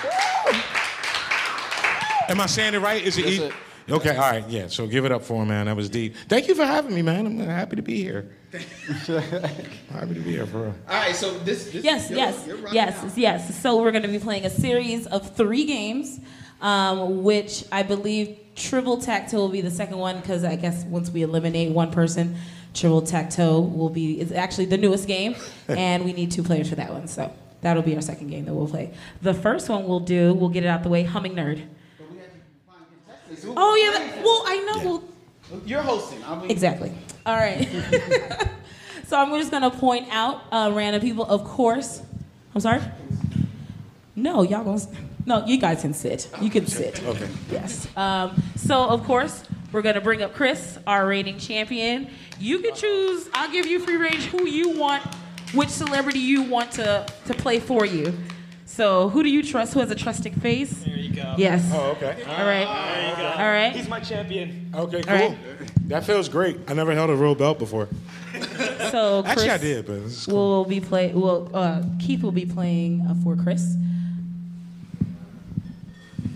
F: Am I saying it right? Is it?
B: Yes,
F: E-
B: sir.
F: Okay, all right, yeah. So give it up for him, man. That was deep. Thank you for having me, man. I'm happy to be here. happy to be here for real.
B: All right, so this, this
A: Yes,
B: you're-
A: yes,
B: you're rocking
A: yes,
B: out.
A: yes. So we're going to be playing a series of three games, um, which I believe Triple Tacto will be the second one because I guess once we eliminate one person, Triple Tacto will be. It's actually the newest game, and we need two players for that one. So that'll be our second game that we'll play. The first one we'll do. We'll get it out the way. Humming nerd. Oh yeah. That, well, I know. We'll,
B: You're hosting. I mean,
A: Exactly. All right. so I'm just gonna point out uh, random people. Of course. I'm sorry. No, y'all gonna. No, you guys can sit. You can sit.
F: Okay.
A: Yes. Um, so of course we're gonna bring up Chris, our reigning champion. You can choose. I'll give you free range who you want, which celebrity you want to to play for you. So who do you trust? Who has a trusting face?
D: There you go.
A: Yes.
F: Oh, okay.
A: All right.
D: There you go.
A: All right.
D: He's my champion.
F: Okay, cool.
A: All right.
F: That feels great. I never held a real belt before.
A: So Chris
F: Actually, I did, but this is cool.
A: will be play. Well, uh, Keith will be playing uh, for Chris.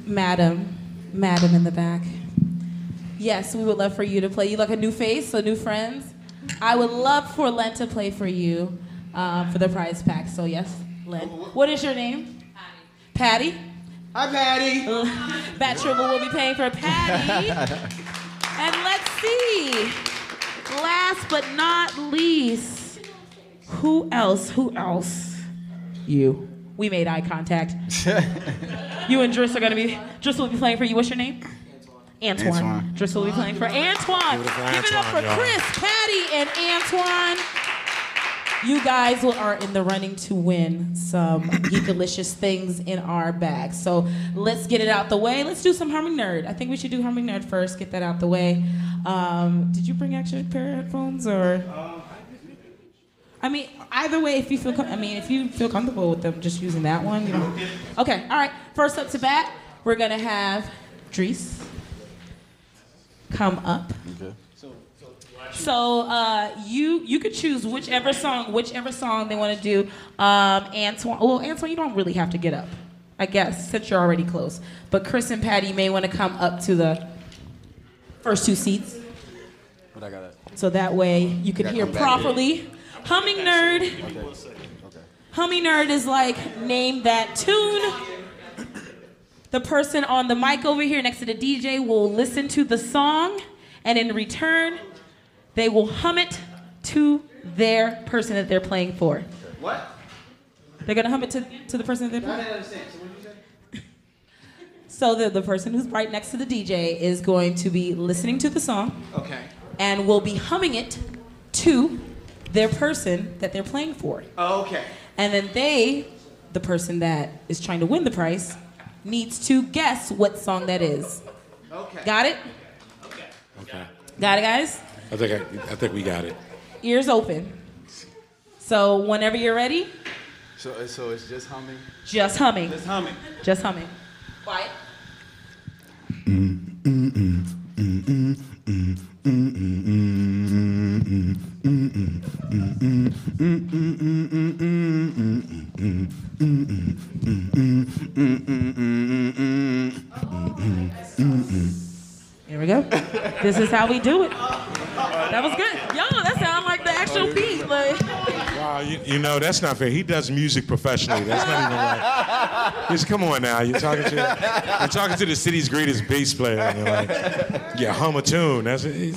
A: Madam, Madam in the back. Yes, we would love for you to play. You like a new face, so new friends. I would love for Len to play for you uh, for the prize pack. So yes, Len. What is your name? Patty. Patty.
B: Hi, Patty.
A: Bat Triple will be paying for Patty. and let's see. Last but not least, who else? Who else? You. We made eye contact. you and Driss are gonna be. Driss will be playing for you. What's your name? Antoine.
E: Antoine.
A: Driss will be playing for Antoine.
F: Give it up for
A: Give it up for
F: y'all.
A: Chris, Patty, and Antoine. You guys will- are in the running to win some delicious things in our bag. So let's get it out the way. Let's do some Humming Nerd. I think we should do Humming Nerd first. Get that out the way. Um, did you bring extra pair of headphones or? I mean, either way, if you feel, com- I mean, if you feel comfortable with them, just using that one, you know. Okay, all right. First up to bat, we're gonna have Drees come up. So uh, you you could choose whichever song, whichever song they want to do. Um, Antoine, well, Antoine, you don't really have to get up, I guess, since you're already close. But Chris and Patty may want to come up to the first two seats,
B: But I got it.
A: so that way you can hear properly. Humming nerd. Humming nerd is like name that tune. The person on the mic over here next to the DJ will listen to the song, and in return, they will hum it to their person that they're playing for.
B: What?
A: They're gonna hum it to, to the person that they're playing.
B: I didn't understand. So what did you say?
A: So the, the person who's right next to the DJ is going to be listening to the song
B: Okay.
A: and will be humming it to their person that they're playing for.
B: Oh, okay.
A: And then they, the person that is trying to win the prize, needs to guess what song that is.
B: Okay.
A: Got it?
F: Okay.
A: Got it, guys?
F: I think I, I think we got it.
A: Ears open. So whenever you're ready,
E: So, so it's just humming.
A: just humming.
B: Just humming.
A: Just humming. Quiet mm-hmm. Here we go. this is how we do it. That was good. Yo, that sounded like the actual beat. Like,
F: Wow, you, you know that's not fair. He does music professionally. That's not even right. Just come on now. You're talking to you're talking to the city's greatest bass player. And you're like, yeah, hum a tune. That's it. You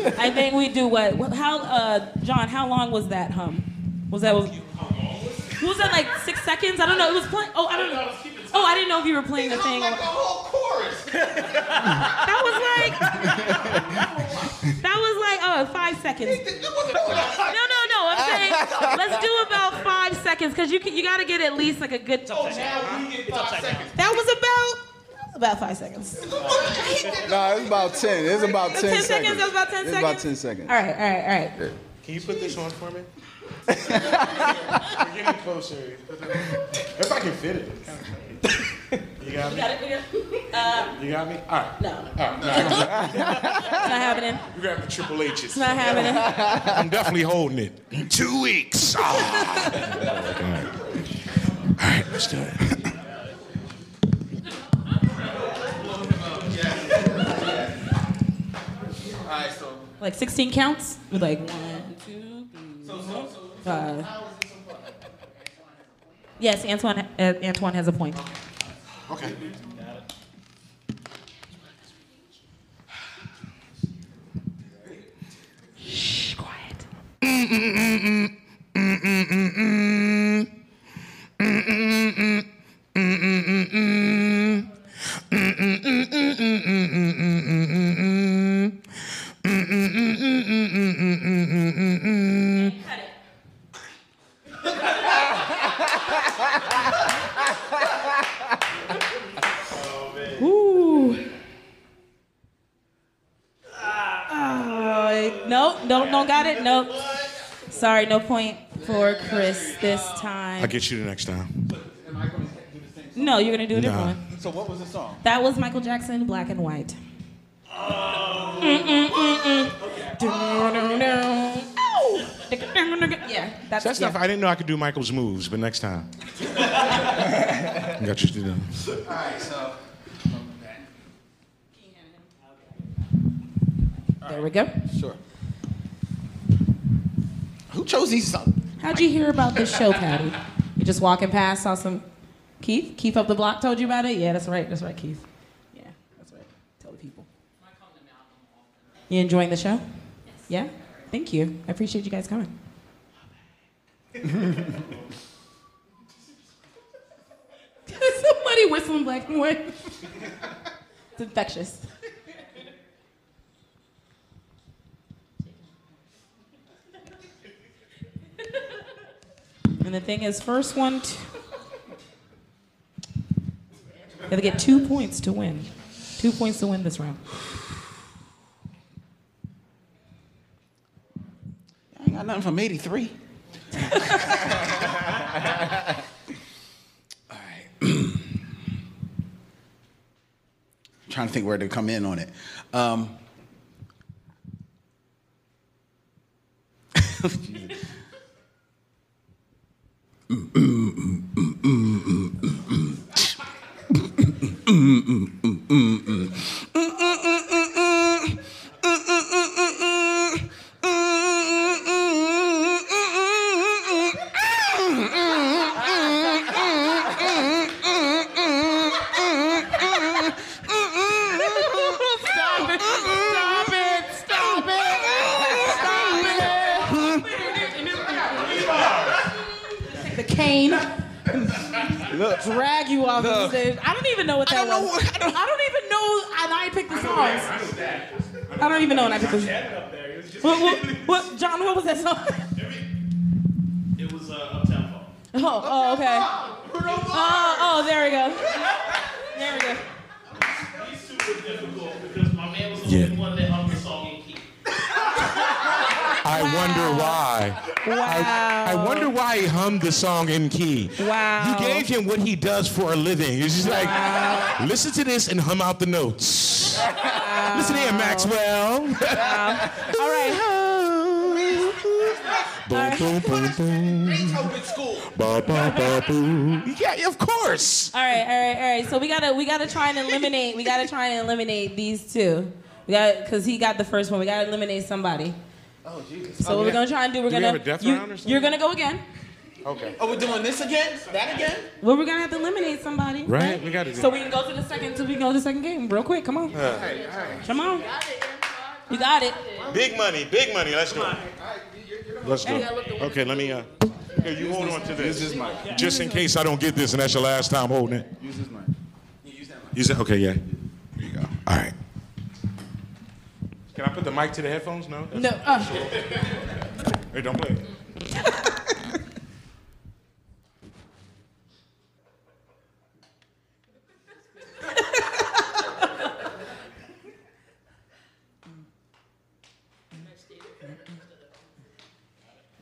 F: know.
A: I think we do what? what how, uh, John? How long was that hum? Was that was? Was that like six seconds? I don't know. It was playing. Oh, I don't know. Oh, I didn't know if you were playing the thing.
B: Like a whole chorus.
A: That was like. That was like oh five seconds. No, no, no. I'm saying let's do about five seconds because you can, you got to get at least like a good. That was about about five seconds.
E: No, it's about 10. It's about 10,
A: 10 seconds. That was about 10
E: It's
A: seconds.
E: about 10 seconds.
A: All right, all right, all right.
F: Can you put this on for me? We're getting closer. If I can fit it. You got me.
A: Got it? We got-
F: You got me. All right.
A: No,
F: All right. No.
A: it's not happening.
F: You grab the triple H's.
A: It's not happening.
F: I'm definitely holding it. In two weeks. Ah. All right. All right, let's do it.
A: Like 16 counts? With like one, two, three, five. Yes, Antoine, uh, Antoine has a point.
F: Okay.
A: Shh, quiet. Ooh. Uh, no, no, no, got it. Nope. Sorry, no point for Chris this time.
F: I'll get you the next time.
A: No, you're gonna do a different
F: Nah.
A: one.
B: So what was the song?
A: That was Michael Jackson, Black and White. Yeah, that's,
F: That's
A: yeah.
F: not. I didn't know I could do Michael's moves, but next time. Got you to do.
B: All right, so.
A: There we go.
B: Sure. Who chose these songs?
A: How'd you hear about this show, Patty? You just walking past, saw some Keith? Keith up the block told you about it? Yeah, that's right. That's right, Keith. Yeah, that's right. Tell the people. You enjoying the show? Yes. Yeah? Thank you. I appreciate you guys coming. Somebody whistling black and white. it's infectious. And the thing is, first one, t- you have to get two points to win. Two points to win this round.
B: I ain't got nothing from 83. All right. trying to think where to come in on it. Um,
F: mm-hmm. listen to this and hum out the notes. Listen here, Maxwell.
A: All right.
F: boom, boom, boom, boom. Ba, ba, ba, boom. Yeah, of course.
A: All right, all right, all right. So we gotta we gotta try and eliminate we gotta try and eliminate these two. We got because he got the first one. We gotta eliminate somebody.
B: Oh, Jesus.
A: So what oh, we're gonna try and do, we're
F: Do
A: gonna
F: have a death
A: you,
F: round or something?
A: you're gonna go again.
F: Okay.
B: Are we're doing this again? That again?
A: Well, we're gonna have to eliminate somebody.
F: Right, we gotta do
A: So we can go to the second. So we can go to the second game real quick. Come on. Come on. You got it.
F: Big money, big money. Let's go. Let's go. Okay, let me. Uh, here, you hold on to this.
E: Use this mic.
F: Just in case I don't get this and that's your last time holding it.
E: Use this mic.
F: Use it. Okay, yeah.
E: There you go.
F: All right. Can I put the mic to the headphones? No.
A: No. Uh,
F: Hey, don't play.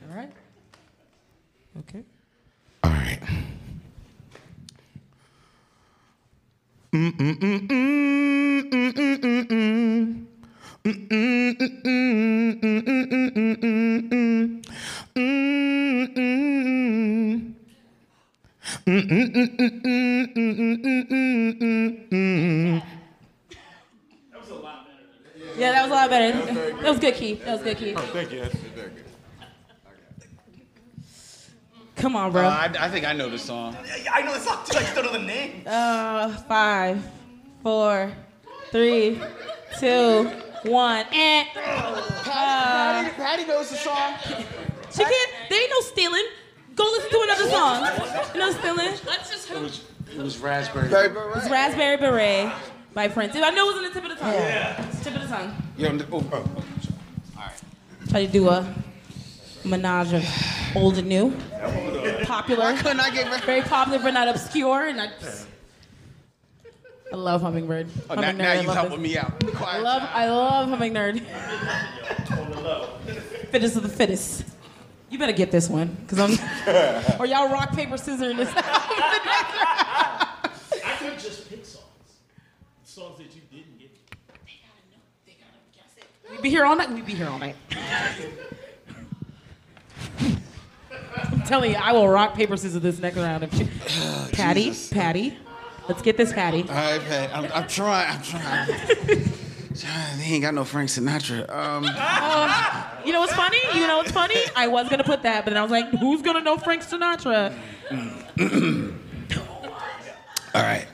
A: all right. Okay.
F: All right. Mm-mm. Mm-mm. Mm-mm. Mm-mm. Mm-mm. That
D: was a lot better than
A: that. Yeah, that was a lot better. That was good, Keith. That was good, Keith.
F: Oh, thank you.
A: Come on,
B: Uh,
A: bro.
B: I, I think I know the song.
G: I know the song too. I just don't know the name.
A: Uh, five, four, three, two, one, and
B: Patty, Patty knows the song.
A: she can't. There ain't no stealing. Go listen to another song. No stealing. Let's just hope.
F: It was raspberry.
A: It's Raspberry Beret by Prince. I knew it was on the tip of the tongue. Yeah. Tip of the tongue.
B: You know, oh, oh.
A: Try to do a menage of old and new. Popular.
B: Couldn't I get rid-
A: Very popular, but not obscure. And I, I love Humming Nerd.
B: Oh, now,
A: Humming Nerd,
B: now
A: I
B: you
A: love
B: helping
A: this.
B: me out. Be
A: I
B: quiet.
A: love, I love Humming Nerd. fittest of the fittest. You better get this one, cause I'm, or y'all rock paper scissors in this.
G: I could just pick songs. Songs that you didn't get. They gotta know. They gotta guess it.
A: We'd be here all night. We'd be here all night. I'm telling you, I will rock paper scissors this next round. If you, Patty, Patty, let's get this Patty.
B: All right, Pat. I'm, I'm trying. I'm trying. he ain't got no Frank Sinatra. Um,
A: You know what's funny? You know what's funny? I was gonna put that, but then I was like, who's gonna know Frank Sinatra?
B: all right.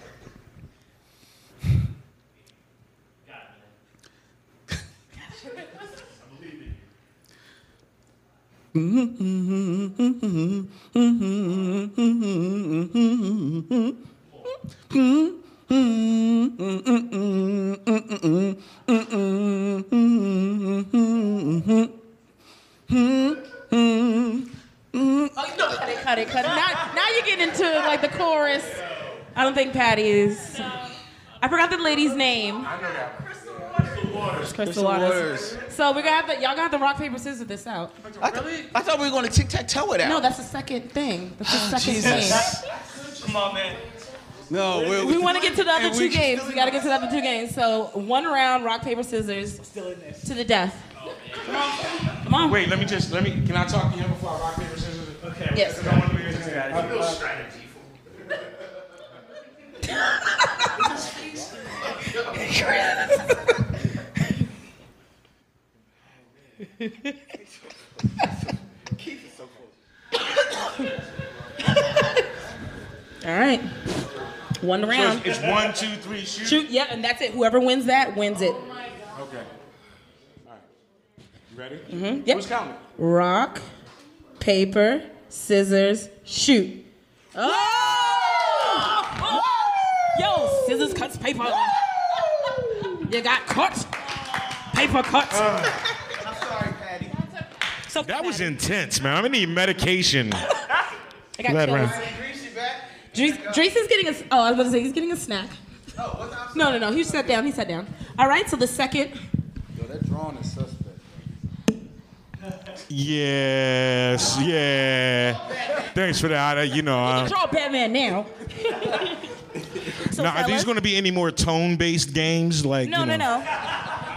A: Cut it, cut it, cut it. Now, now you're getting into like the chorus. I don't think Patty is. I forgot the lady's name. It's Crystal Waters.
B: Waters.
A: So we're gonna have to, y'all gonna have to rock paper scissors this out.
B: I, th- I thought we were going to tic tac toe it out.
A: No, that's the second thing. That's the ah, second
B: Jesus.
A: game.
G: Come on, man.
B: no. We're,
A: We want to get to the other
B: And
A: two
B: we-
A: games. We got to get to the other two games. So one round, rock paper scissors, to the death. Come on, come on.
F: Wait, let me just let me. Can I talk to you before I rock paper scissors?
G: Okay.
A: Yes.
G: I want to hear your strategy.
A: All right. One round.
F: it's, it's one, two, three, shoot.
A: Shoot. Yep, and that's it. Whoever wins that wins it.
F: Okay. All right. You ready?
A: Mm-hmm. Yep.
F: Who's counting?
A: Rock, paper, scissors, shoot. Oh! Yo, scissors cuts paper. You got cut. Paper cut.
B: Patty.
A: So
F: That was intense, man. I'm gonna need medication.
A: I got
F: Glad
A: chills.
F: round.
B: Greasy back.
A: Dries, Dries is getting a. Oh, I was about to say he's getting a snack. No, no, no. He sat down. He sat down. All right. So the second.
E: Yo, that drawing is suspect.
F: Yes, yeah. Thanks for that. I- You know, uh,
A: Draw Batman now. so
F: now, are these going to be any more tone-based games? Like,
A: No,
F: you
A: no,
F: know,
A: no.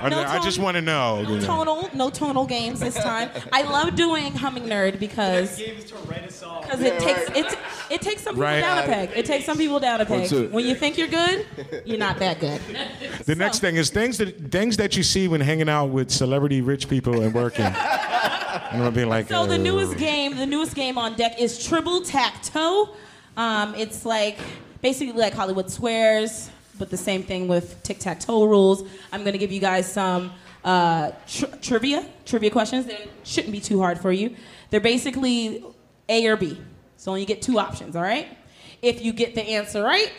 F: are
A: No
F: there- I just want to know.
A: No
F: you know.
A: tonal, no tonal games this time. I love doing Humming Nerd because because it takes it it takes some people
F: Right.
A: down a peg. It takes some people down a peg. When you think you're good, you're not that good.
F: The next thing is things that things that you see when hanging out with celebrity rich people and working. and I'm being like,
A: So the
F: uh,
A: newest game, the newest game on deck is Tribble Tac Toe. Um, it's like basically like Hollywood Squares, but the same thing with tic tac toe rules. I'm gonna give you guys some uh, tr- trivia, trivia questions. They shouldn't be too hard for you. They're basically A or B. So you get two options. All right. If you get the answer right,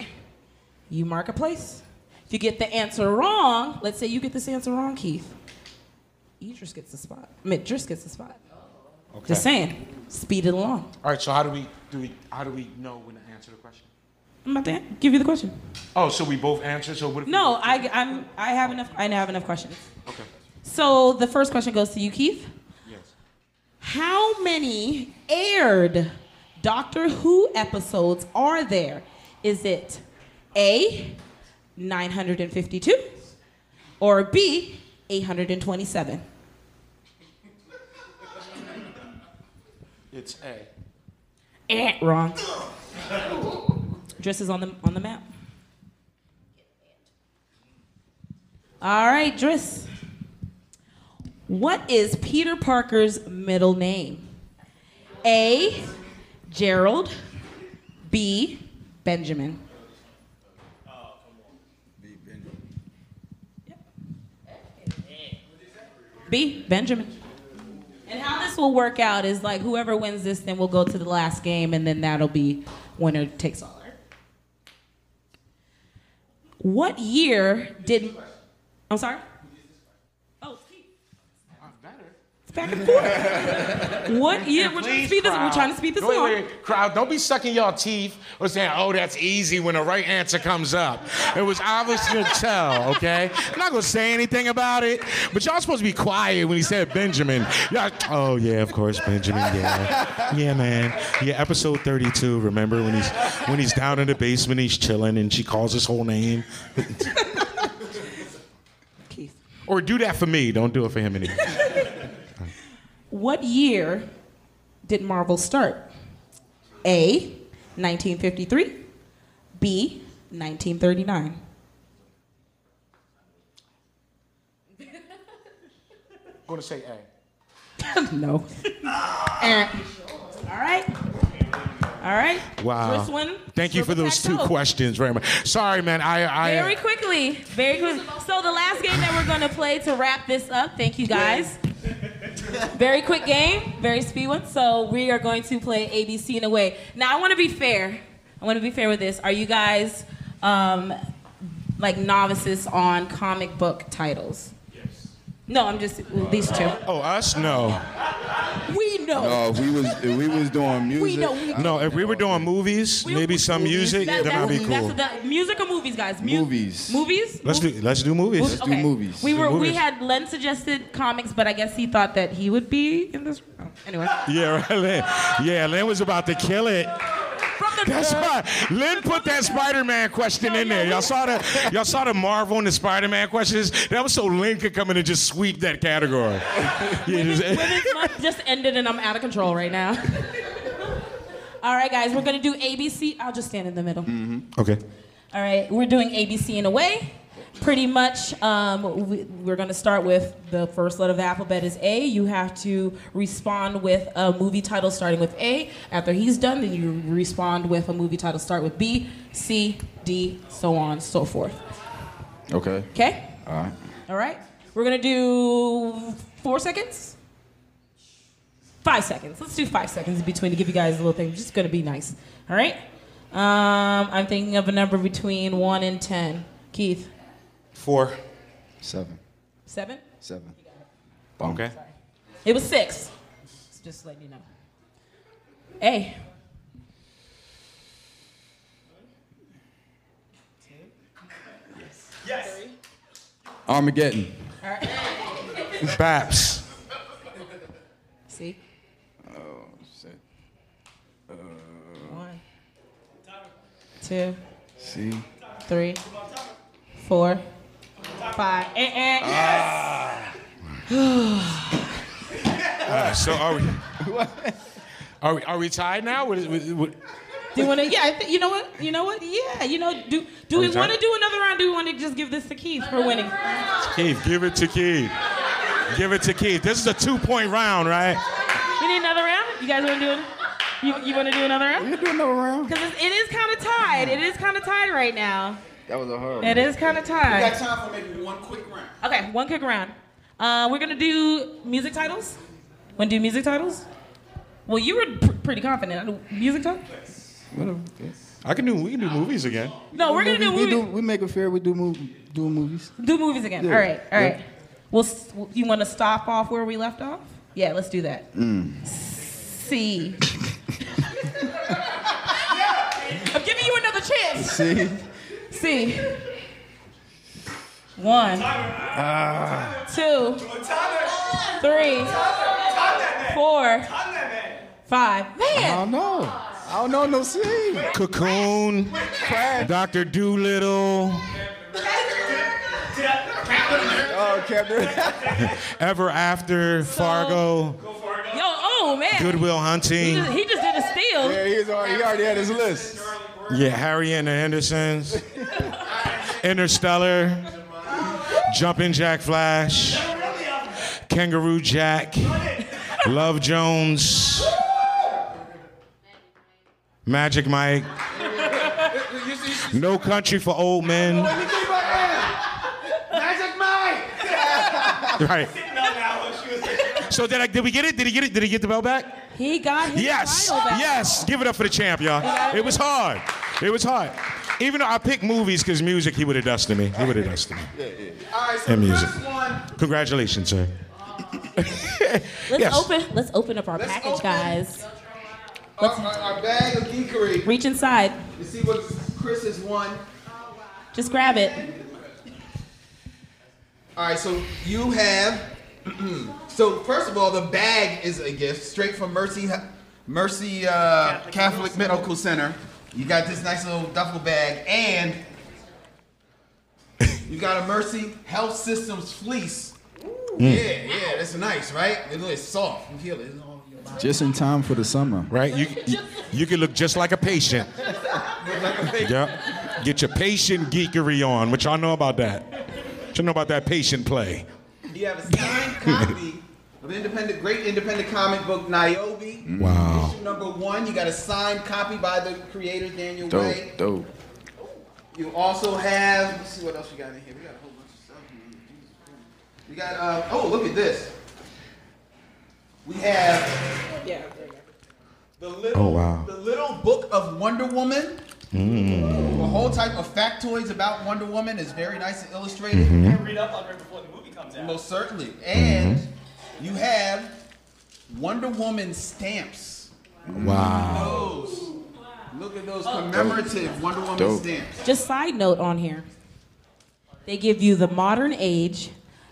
A: you mark a place. If you get the answer wrong, let's say you get this answer wrong, Keith. Idris gets the spot. I mean, Idris gets the spot. Okay. Just saying, speed it along.
F: All right, so how do we do we how do we know when to answer the question?
A: I'm about to give you the question.
F: Oh, so we both answer. So what?
A: No, I, I'm, I have enough. I have enough questions.
F: Okay.
A: So the first question goes to you, Keith.
F: Yes.
A: How many aired Doctor Who episodes are there? Is it A, 952, or B, 827?
F: It's A.
A: Eh, wrong. Driss is on the on the map. All right, Driss. What is Peter Parker's middle name? A. Gerald. B. Benjamin. B. Benjamin. And how this will work out is like whoever wins this, then we'll go to the last game, and then that'll be winner takes all. What year did? I'm sorry. Oh, Steve. It's back and forth. what year? We're trying to speed this. We're trying to speed this
F: wait,
A: along.
F: wait, wait. Crowd, don't be sucking y'all teeth or saying, oh, that's easy when the right answer comes up. It was obvious to tell, okay? I'm not gonna say anything about it, but y'all supposed to be quiet when he said Benjamin. Y'all, oh yeah, of course, Benjamin, yeah. Yeah, man. Yeah, episode 32, remember when he's when he's down in the basement, he's chilling and she calls his whole name.
A: Keith.
F: Or do that for me, don't do it for him anymore.
A: What year did Marvel start? A. 1953. B. 1939.
F: I'm gonna say A.
A: no. Eh. All right. All right.
F: Wow.
A: First one.
F: Thank you for those two
A: tic-tac-toe.
F: questions very much. Sorry, man. I, I
A: Very quickly, very quickly. So the last game that we're going to play to wrap this up. Thank you guys. Very quick game, very speed one. So we are going to play ABC in a way. Now I want to be fair. I want to be fair with this. Are you guys um, like novices on comic book titles? Yes. No, I'm just these two.
F: Oh, us? No.
A: We know.
E: No, if we was if we was doing music.
A: We know, we-
F: No, if we were doing movies,
A: We-
F: maybe some
E: movies,
F: music,
A: That-
F: that might be cool.
A: that's the music or movies, guys? Mu-
E: Movies.
A: Movies.
F: Let's do let's do movies.
E: Let's do movies.
A: We
F: Do
A: were we had Len suggested comics, but I guess he thought that he would be in this. Oh, anyway,
F: Yeah, right, Lynn. Yeah, Len was about to kill it.
A: From the
F: That's why Lynn put that Spider-Man question in there. Y'all saw the y'all saw the Marvel and the Spider-Man questions. That was so Lynn could come in and just sweep that category. Yeah,
A: Women's,
F: just-
A: Women's Month just ended, and I'm out of control right now. All right, guys, we're gonna do ABC. I'll just stand in the middle. Mm-hmm.
F: okay.
A: All right, we're doing ABC in a way. Pretty much, um, we, we're going to start with the first letter of the alphabet is A. You have to respond with a movie title starting with A. After he's done, then you respond with a movie title start with B, C, D, so on, so forth.
E: Okay.
A: Okay?
E: All right.
A: All right. We're going to do four seconds. Five seconds. Let's do five seconds in between to give you guys a little thing. Just going to be nice. All right? Um, I'm thinking of a number between one and ten. Keith.
F: Four.
E: Seven.
A: Seven?
E: Seven.
F: Okay.
A: It was six. Just letting you know. A.
G: Yes.
E: Armageddon.
F: Baps.
A: See?
E: Oh shit.
A: One, uh, two,
E: See.
A: three, four, five. Eh, eh.
F: Uh, so are we? Are we? Are we tied now? What is, what, what,
A: Do you want to? Yeah, I think you know what? You know what? Yeah, you know. Do do we
F: we
A: want to do another round? Do we want to just give this to Keith for winning?
F: Keith, give it to Keith. Give it to Keith. This is a two-point round, right?
A: We need another round. You guys want to do it? You, you want to do another round?
E: You do another round?
A: Because it is kind of tied. It is kind of tied right now.
E: That was a hard.
A: It is kind of tight.
B: We Got time for maybe one quick round.
A: Okay, one quick round. Uh, we're gonna do music titles. Want to do music titles? Well, you were pr- pretty confident. I do Music titles?
F: I can do. We can do movies again.
A: No, we're gonna do
E: we,
A: movies.
E: do, we make it fair. We do move, do movies.
A: Do movies again.
E: Yeah.
A: All right, all
E: Yeah.
A: Well, you want to stop off where we left off? Yeah, let's do that. C. I'm giving you another chance.
E: See.
A: C. One. Two. Three. Four. Five.
E: I don't know. I don't know no C.
F: Cocoon. Doctor Dolittle.
E: Oh, Captain.
F: Ever After. Fargo.
A: yo, oh man.
F: Goodwill
A: He
F: Hunting.
A: just, he just did a steal.
E: yeah, he's already, he already had his list.
F: Yeah, Harry and the Hendersons. Interstellar. Jumping Jack Flash. Kangaroo Jack. Love Jones. Magic Mike. No Country for Old Men.
B: Magic Mike.
F: Right. So did I? Did we get it? Did he get it? Did he get the belt back?
A: He got his
F: Yes.
A: title back.
F: Yes. Give it up for the champ, y'all. It was hard. It was hard. Even though I picked movies because music, he would have dusted me. He would have dusted me.
B: All right, so
F: And
B: the
F: music.
B: one.
F: Congratulations, sir.
A: Let's
F: Yes.
A: open. Let's open up our
B: Let's
A: package,
B: open.
A: guys.
B: Our, oh, our, our bag of geekery.
A: Reach inside.
B: You see what Chris has won.
A: Just grab it.
B: All right, so you have. so first of all, the bag is a gift straight from Mercy Mercy uh, Catholic, Medical Center. You got this nice little duffel bag, and you got a Mercy Health Systems fleece. Yeah, yeah, that's nice, right? It looks soft. You feel it. It's all in your body.
E: Just in time for the summer.
F: Right? You, you, you can look just like a patient. Yep. Get your patient geekery on. What y'all know about that? What you know about that patient play?
B: You have a signed copy of independent, great independent comic book Niobe. Mm.
F: Wow.
B: Issue number one. You got a signed copy by the creator Daniel
E: Dope,
B: Way.
E: dope.
B: You also have. Let's see what else we got in here. We got a whole bunch of stuff here. We got. Uh, oh, look at this. We have
A: Yeah.
B: the little.
F: Oh, wow.
B: The little book of Wonder Woman. Mm. A whole type of factoids about Wonder Woman is very nice and illustrated. Mm-hmm.
D: Read up on her before the movie comes out.
B: Most certainly. And you have Wonder Woman stamps.
F: Wow.
B: Those. Look at those oh. commemorative Wonder Woman
E: Dope.
B: stamps.
A: Just side note on here. They give you the modern age,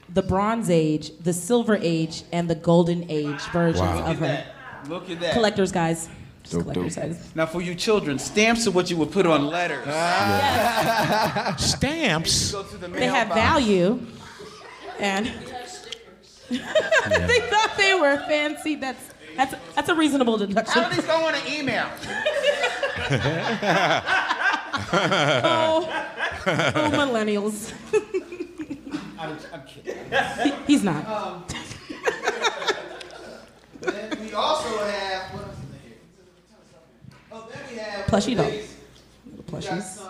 A: the bronze age, the silver age, and the golden age versions
F: Wow.
A: Of
B: at
A: her.
B: that. Look at that.
A: Collectors, guys.
E: Dope,
A: collectors,
E: dope.
A: guys.
B: Now, for you children, stamps are what you would put on letters. Ah.
F: Stamps.
B: Go to the
A: They have value, and they thought they were fancy. That's that's that's a reasonable deduction.
B: How
A: deduction.
B: do these go on an email?
A: Oh, oh millennials.
B: I'm, I'm kidding.
A: He- he's not.
B: Um, then we also have. What else is here? Oh, then we have.
A: Plushie doll.
B: these. We got
A: Plushies.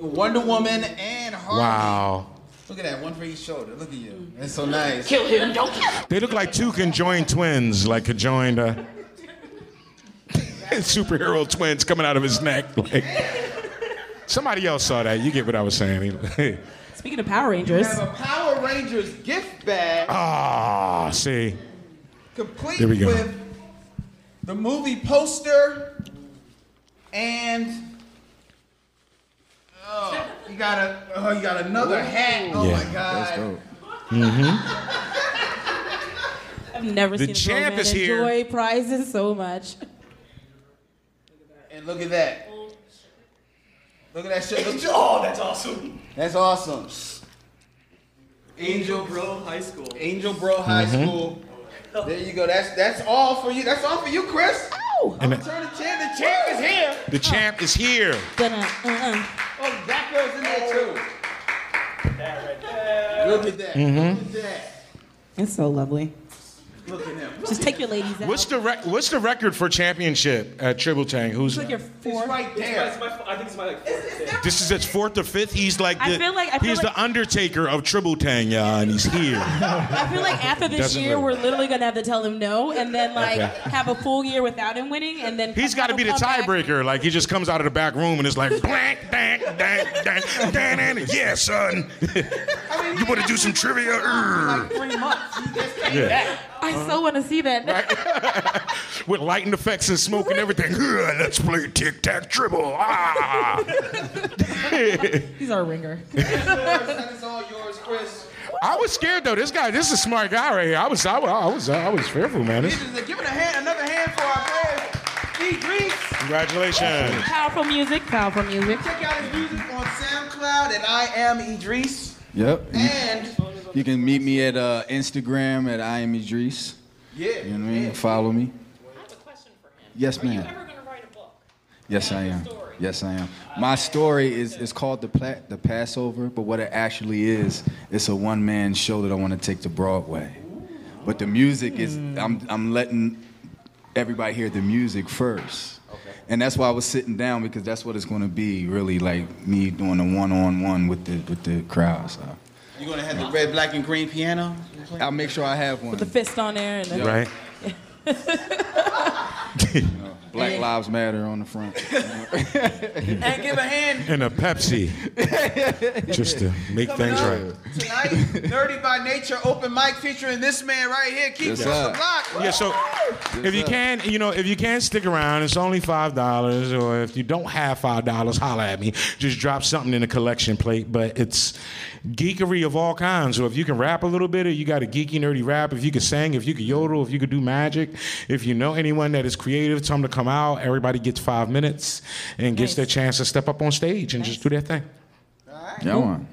B: Some Wonder Woman and Harley.
F: Wow.
B: Look at that, one for each shoulder. Look at you. That's so nice. Kill him, don't kill him.
F: They look like two conjoined twins, like conjoined uh, superhero twins coming out of his neck. Like somebody else saw that. You get what I was saying.
A: Speaking of Power
B: We
A: Rangers,
B: have a Power Rangers gift bag
F: Ah, see.
B: complete
F: There we go.
B: with the movie poster and you got a, oh, you got another hat. Oh
F: Yeah.
B: my God.
E: That's dope.
A: I've never
F: The
A: seen a
F: champ
A: grown man
F: is here.
A: enjoy prizes so much.
B: And look at that. Look at that shit. Look-
D: Oh, that's awesome.
B: That's awesome. Angel
D: Grove, high school.
B: Angel Grove High
F: Mm-hmm.
B: School. There you go. That's that's all for you. That's all for you, Chris.
A: Ow!
B: I'm gonna turn the champ. The champ is here.
F: The champ is here.
A: Dun.
B: Oh, that girl's in there too. Look at that.
F: Mm-hmm.
B: Look at that.
A: It's so lovely.
B: Look at him.
A: Just take your ladies out.
F: What's the rec- what's the record for championship at Triple Tank? Who's
A: It's like your
B: It's
A: fourth.
B: right there.
D: I think it's my like.
F: this is his fourth or fifth. He's like
A: I
F: the,
A: feel like- I feel
F: he's
A: like-
F: the Undertaker of Triple Tank, y'all, and he's here.
A: I feel like after this
F: Doesn't
A: year,
F: really-
A: we're literally gonna have to tell him no, and then like
F: Okay.
A: have a full year without him winning, and then
F: He's got to be the
A: come back.
F: tiebreaker. Like he just comes out of the back room and it's like blank, dang, dang, dang, dang, dang. Yeah, son. you want to do some trivia? Urgh.
B: Like three months. He just came
F: Yeah.
B: back.
A: I so want to see that.
F: With lighting effects and smoke and everything. Ugh, Let's play tic tac triple. Ah.
A: He's our ringer.
B: That is all yours, Chris.
F: I was scared though. This guy, this is a smart guy right here. I was, I, was- I was, I was fearful, man. This-
B: Give it a hand, another hand for our player, Idris.
F: congratulations.
A: Powerful music. Powerful music.
B: Check out his music on SoundCloud at I am Idris.
E: Yep. You,
B: And
E: you can meet me at uh, Instagram at I am Idris.
B: yeah,
E: You know what I mean? Follow me. I have a question for him. Yes, ma'am. Are you ever going to write a book? Yes, I am. Yes, I am. My story is, is called the Pla- the Passover, but what it actually is, it's a one man show that I want to take to Broadway. But the music is, I'm, I'm letting everybody hear the music first. And that's why I was sitting down because that's what it's going to be, really like me doing a one on one with the with the crowd. So
B: you gonna have the red, black, and green piano?
E: I'll make sure I have one.
A: With the fist on there and the,
F: Right?
E: Black Lives Matter on the front.
B: And give a hand
F: And a Pepsi, just to make
B: coming
F: things right.
B: tonight. Nerdy by Nature open mic featuring this man right here. Keep
E: Yes,
B: us the block.
F: Yeah, so if you
E: sir.
F: can, you know, if you can't stick around, it's only five dollars. Or if you don't have five dollars, holla at me. Just drop something in the collection plate. But it's geekery of all kinds. So if you can rap a little bit, or you got a geeky, nerdy rap, if you can sing, if you can yodel, if you could do magic, if you know anyone that is creative, tell them to come out. Everybody gets five minutes and gets
A: Nice.
F: their chance to step up on stage and just do their thing.
E: Yeah, man.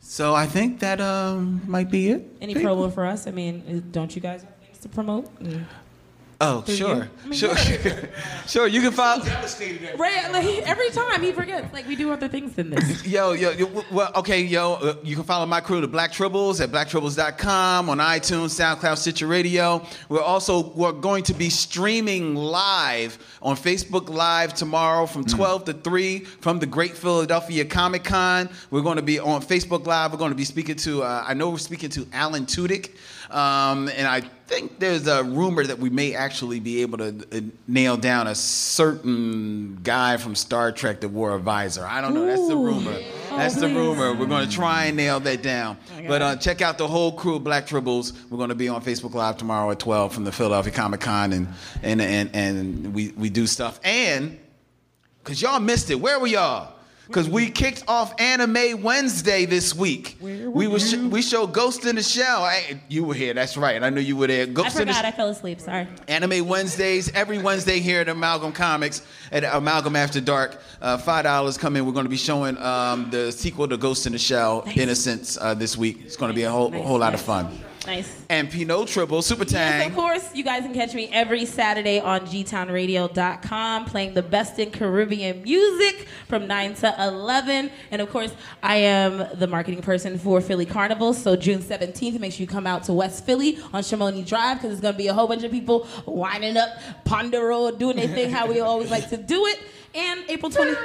B: So I think that um might be it.
A: Any promo for us? I mean, don't you guys have things to promote? Mm.
B: Oh,
A: Through
B: sure,
A: you? I mean,
B: sure, sure. You can follow.
A: Right, like, every time he forgets. Like we do other things than this.
B: Yo, yo, yo, well, okay, yo, uh, you can follow my crew, the Black Tribbles, at blacktribbles.com, on iTunes, SoundCloud, Stitcher Radio. We're also we're going to be streaming live on Facebook Live tomorrow from 12 to 3 from the Great Philadelphia Comic Con. We're going to be on Facebook Live. We're going to be speaking to, uh, I know we're speaking to Alan Tudyk, um, and I think there's a rumor that we may actually be able to uh, nail down a certain guy from Star Trek that wore a visor. I don't know. That's the
A: Ooh.
B: rumor.
A: Oh,
B: That's the rumor. We're going to try and nail that down. But uh, check out the whole crew of Black Tribbles. We're going to be on Facebook Live tomorrow at 12 from the Philadelphia Comic Con, and and and and we we do stuff. And because y'all missed it, where were y'all? Because we kicked off Anime Wednesday this week. we was sh- we showed Ghost in the Shell. Hey, you were here. That's right. I knew you were there.
A: I
B: Ghost in the
A: forgot. I fell asleep. Sorry.
B: Anime Wednesdays, every Wednesday here at Amalgam Comics, at Amalgam After Dark. Uh, Five dollars come in. We're going to be showing um, the sequel to Ghost in the Shell,
A: Nice.
B: Innocence, uh, this week. It's going to be a whole,
A: Nice,
B: whole lot of fun.
A: Nice.
B: And Pinot Triple, Super
A: Yes,
B: Tang.
A: of course, you guys can catch me every Saturday on gtownradio.com playing the best in Caribbean music from 9 to 11. And of course, I am the marketing person for Philly Carnival. So June 17th, make sure you come out to West Philly on Chamounix Drive because there's going to be a whole bunch of people winding up Ponder Road, doing their thing how we always like to do it. And April 20th,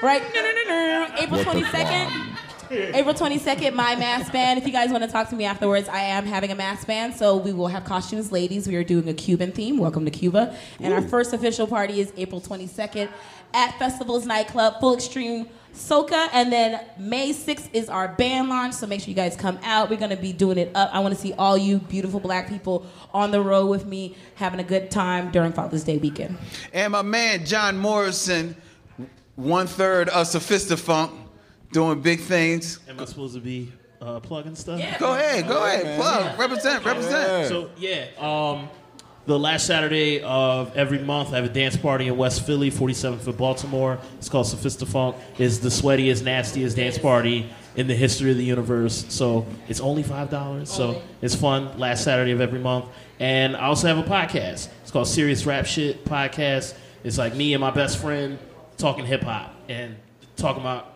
A: right? No, no, no, no. April 22nd. April 22nd, my mass band. If you guys want to talk to me afterwards, I am having a mass band, so we will have costumes. Ladies, we are doing a Cuban theme. Welcome to Cuba. And our first official party is April 22nd at Festivals Nightclub, Full Extreme Soca. And then May 6th is our band launch, so make sure you guys come out. We're going to be doing it up. I want to see all you beautiful black people on the road with me, having a good time during Father's Day weekend.
B: And my man, John Morrison. one third of Sophistafunk, doing big things.
G: Am I supposed to be uh, plugging stuff? Yeah.
B: Go ahead, go ahead, plug, represent, represent.
G: So yeah, um, the last Saturday of every month, I have a dance party in West Philly, 47th for Baltimore. It's called Sophistafunk. It's the sweatiest, nastiest dance party in the history of the universe. So it's only five dollars. So it's fun. Last Saturday of every month, and I also have a podcast. It's called Serious Rap Shit Podcast. It's like me and my best friend talking hip hop and talking about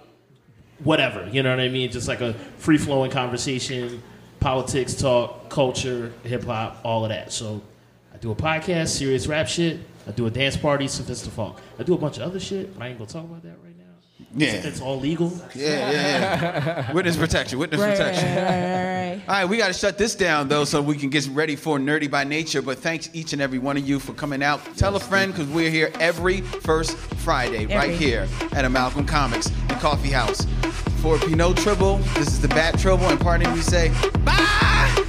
G: whatever. You know what I mean? Just like a free flowing conversation, politics talk, culture, hip hop, all of that. So I do a podcast, serious rap shit. I do a dance party, Sophistafunk. I do a bunch of other shit, but I ain't gonna talk about that right.
B: Yeah.
G: It's all legal.
B: Yeah, yeah, yeah. witness protection, witness
A: Right, right,
B: protection.
A: right, right, right.
B: All right, we got to shut this down though, so we can get ready for Nerdy by Nature. But thanks each and every one of you for coming out. Tell a friend because we're here every first Friday right here at Amalgam Comics, the Coffee House. For Pinot Tribble, this is the Bat Trouble, and parting we say bye.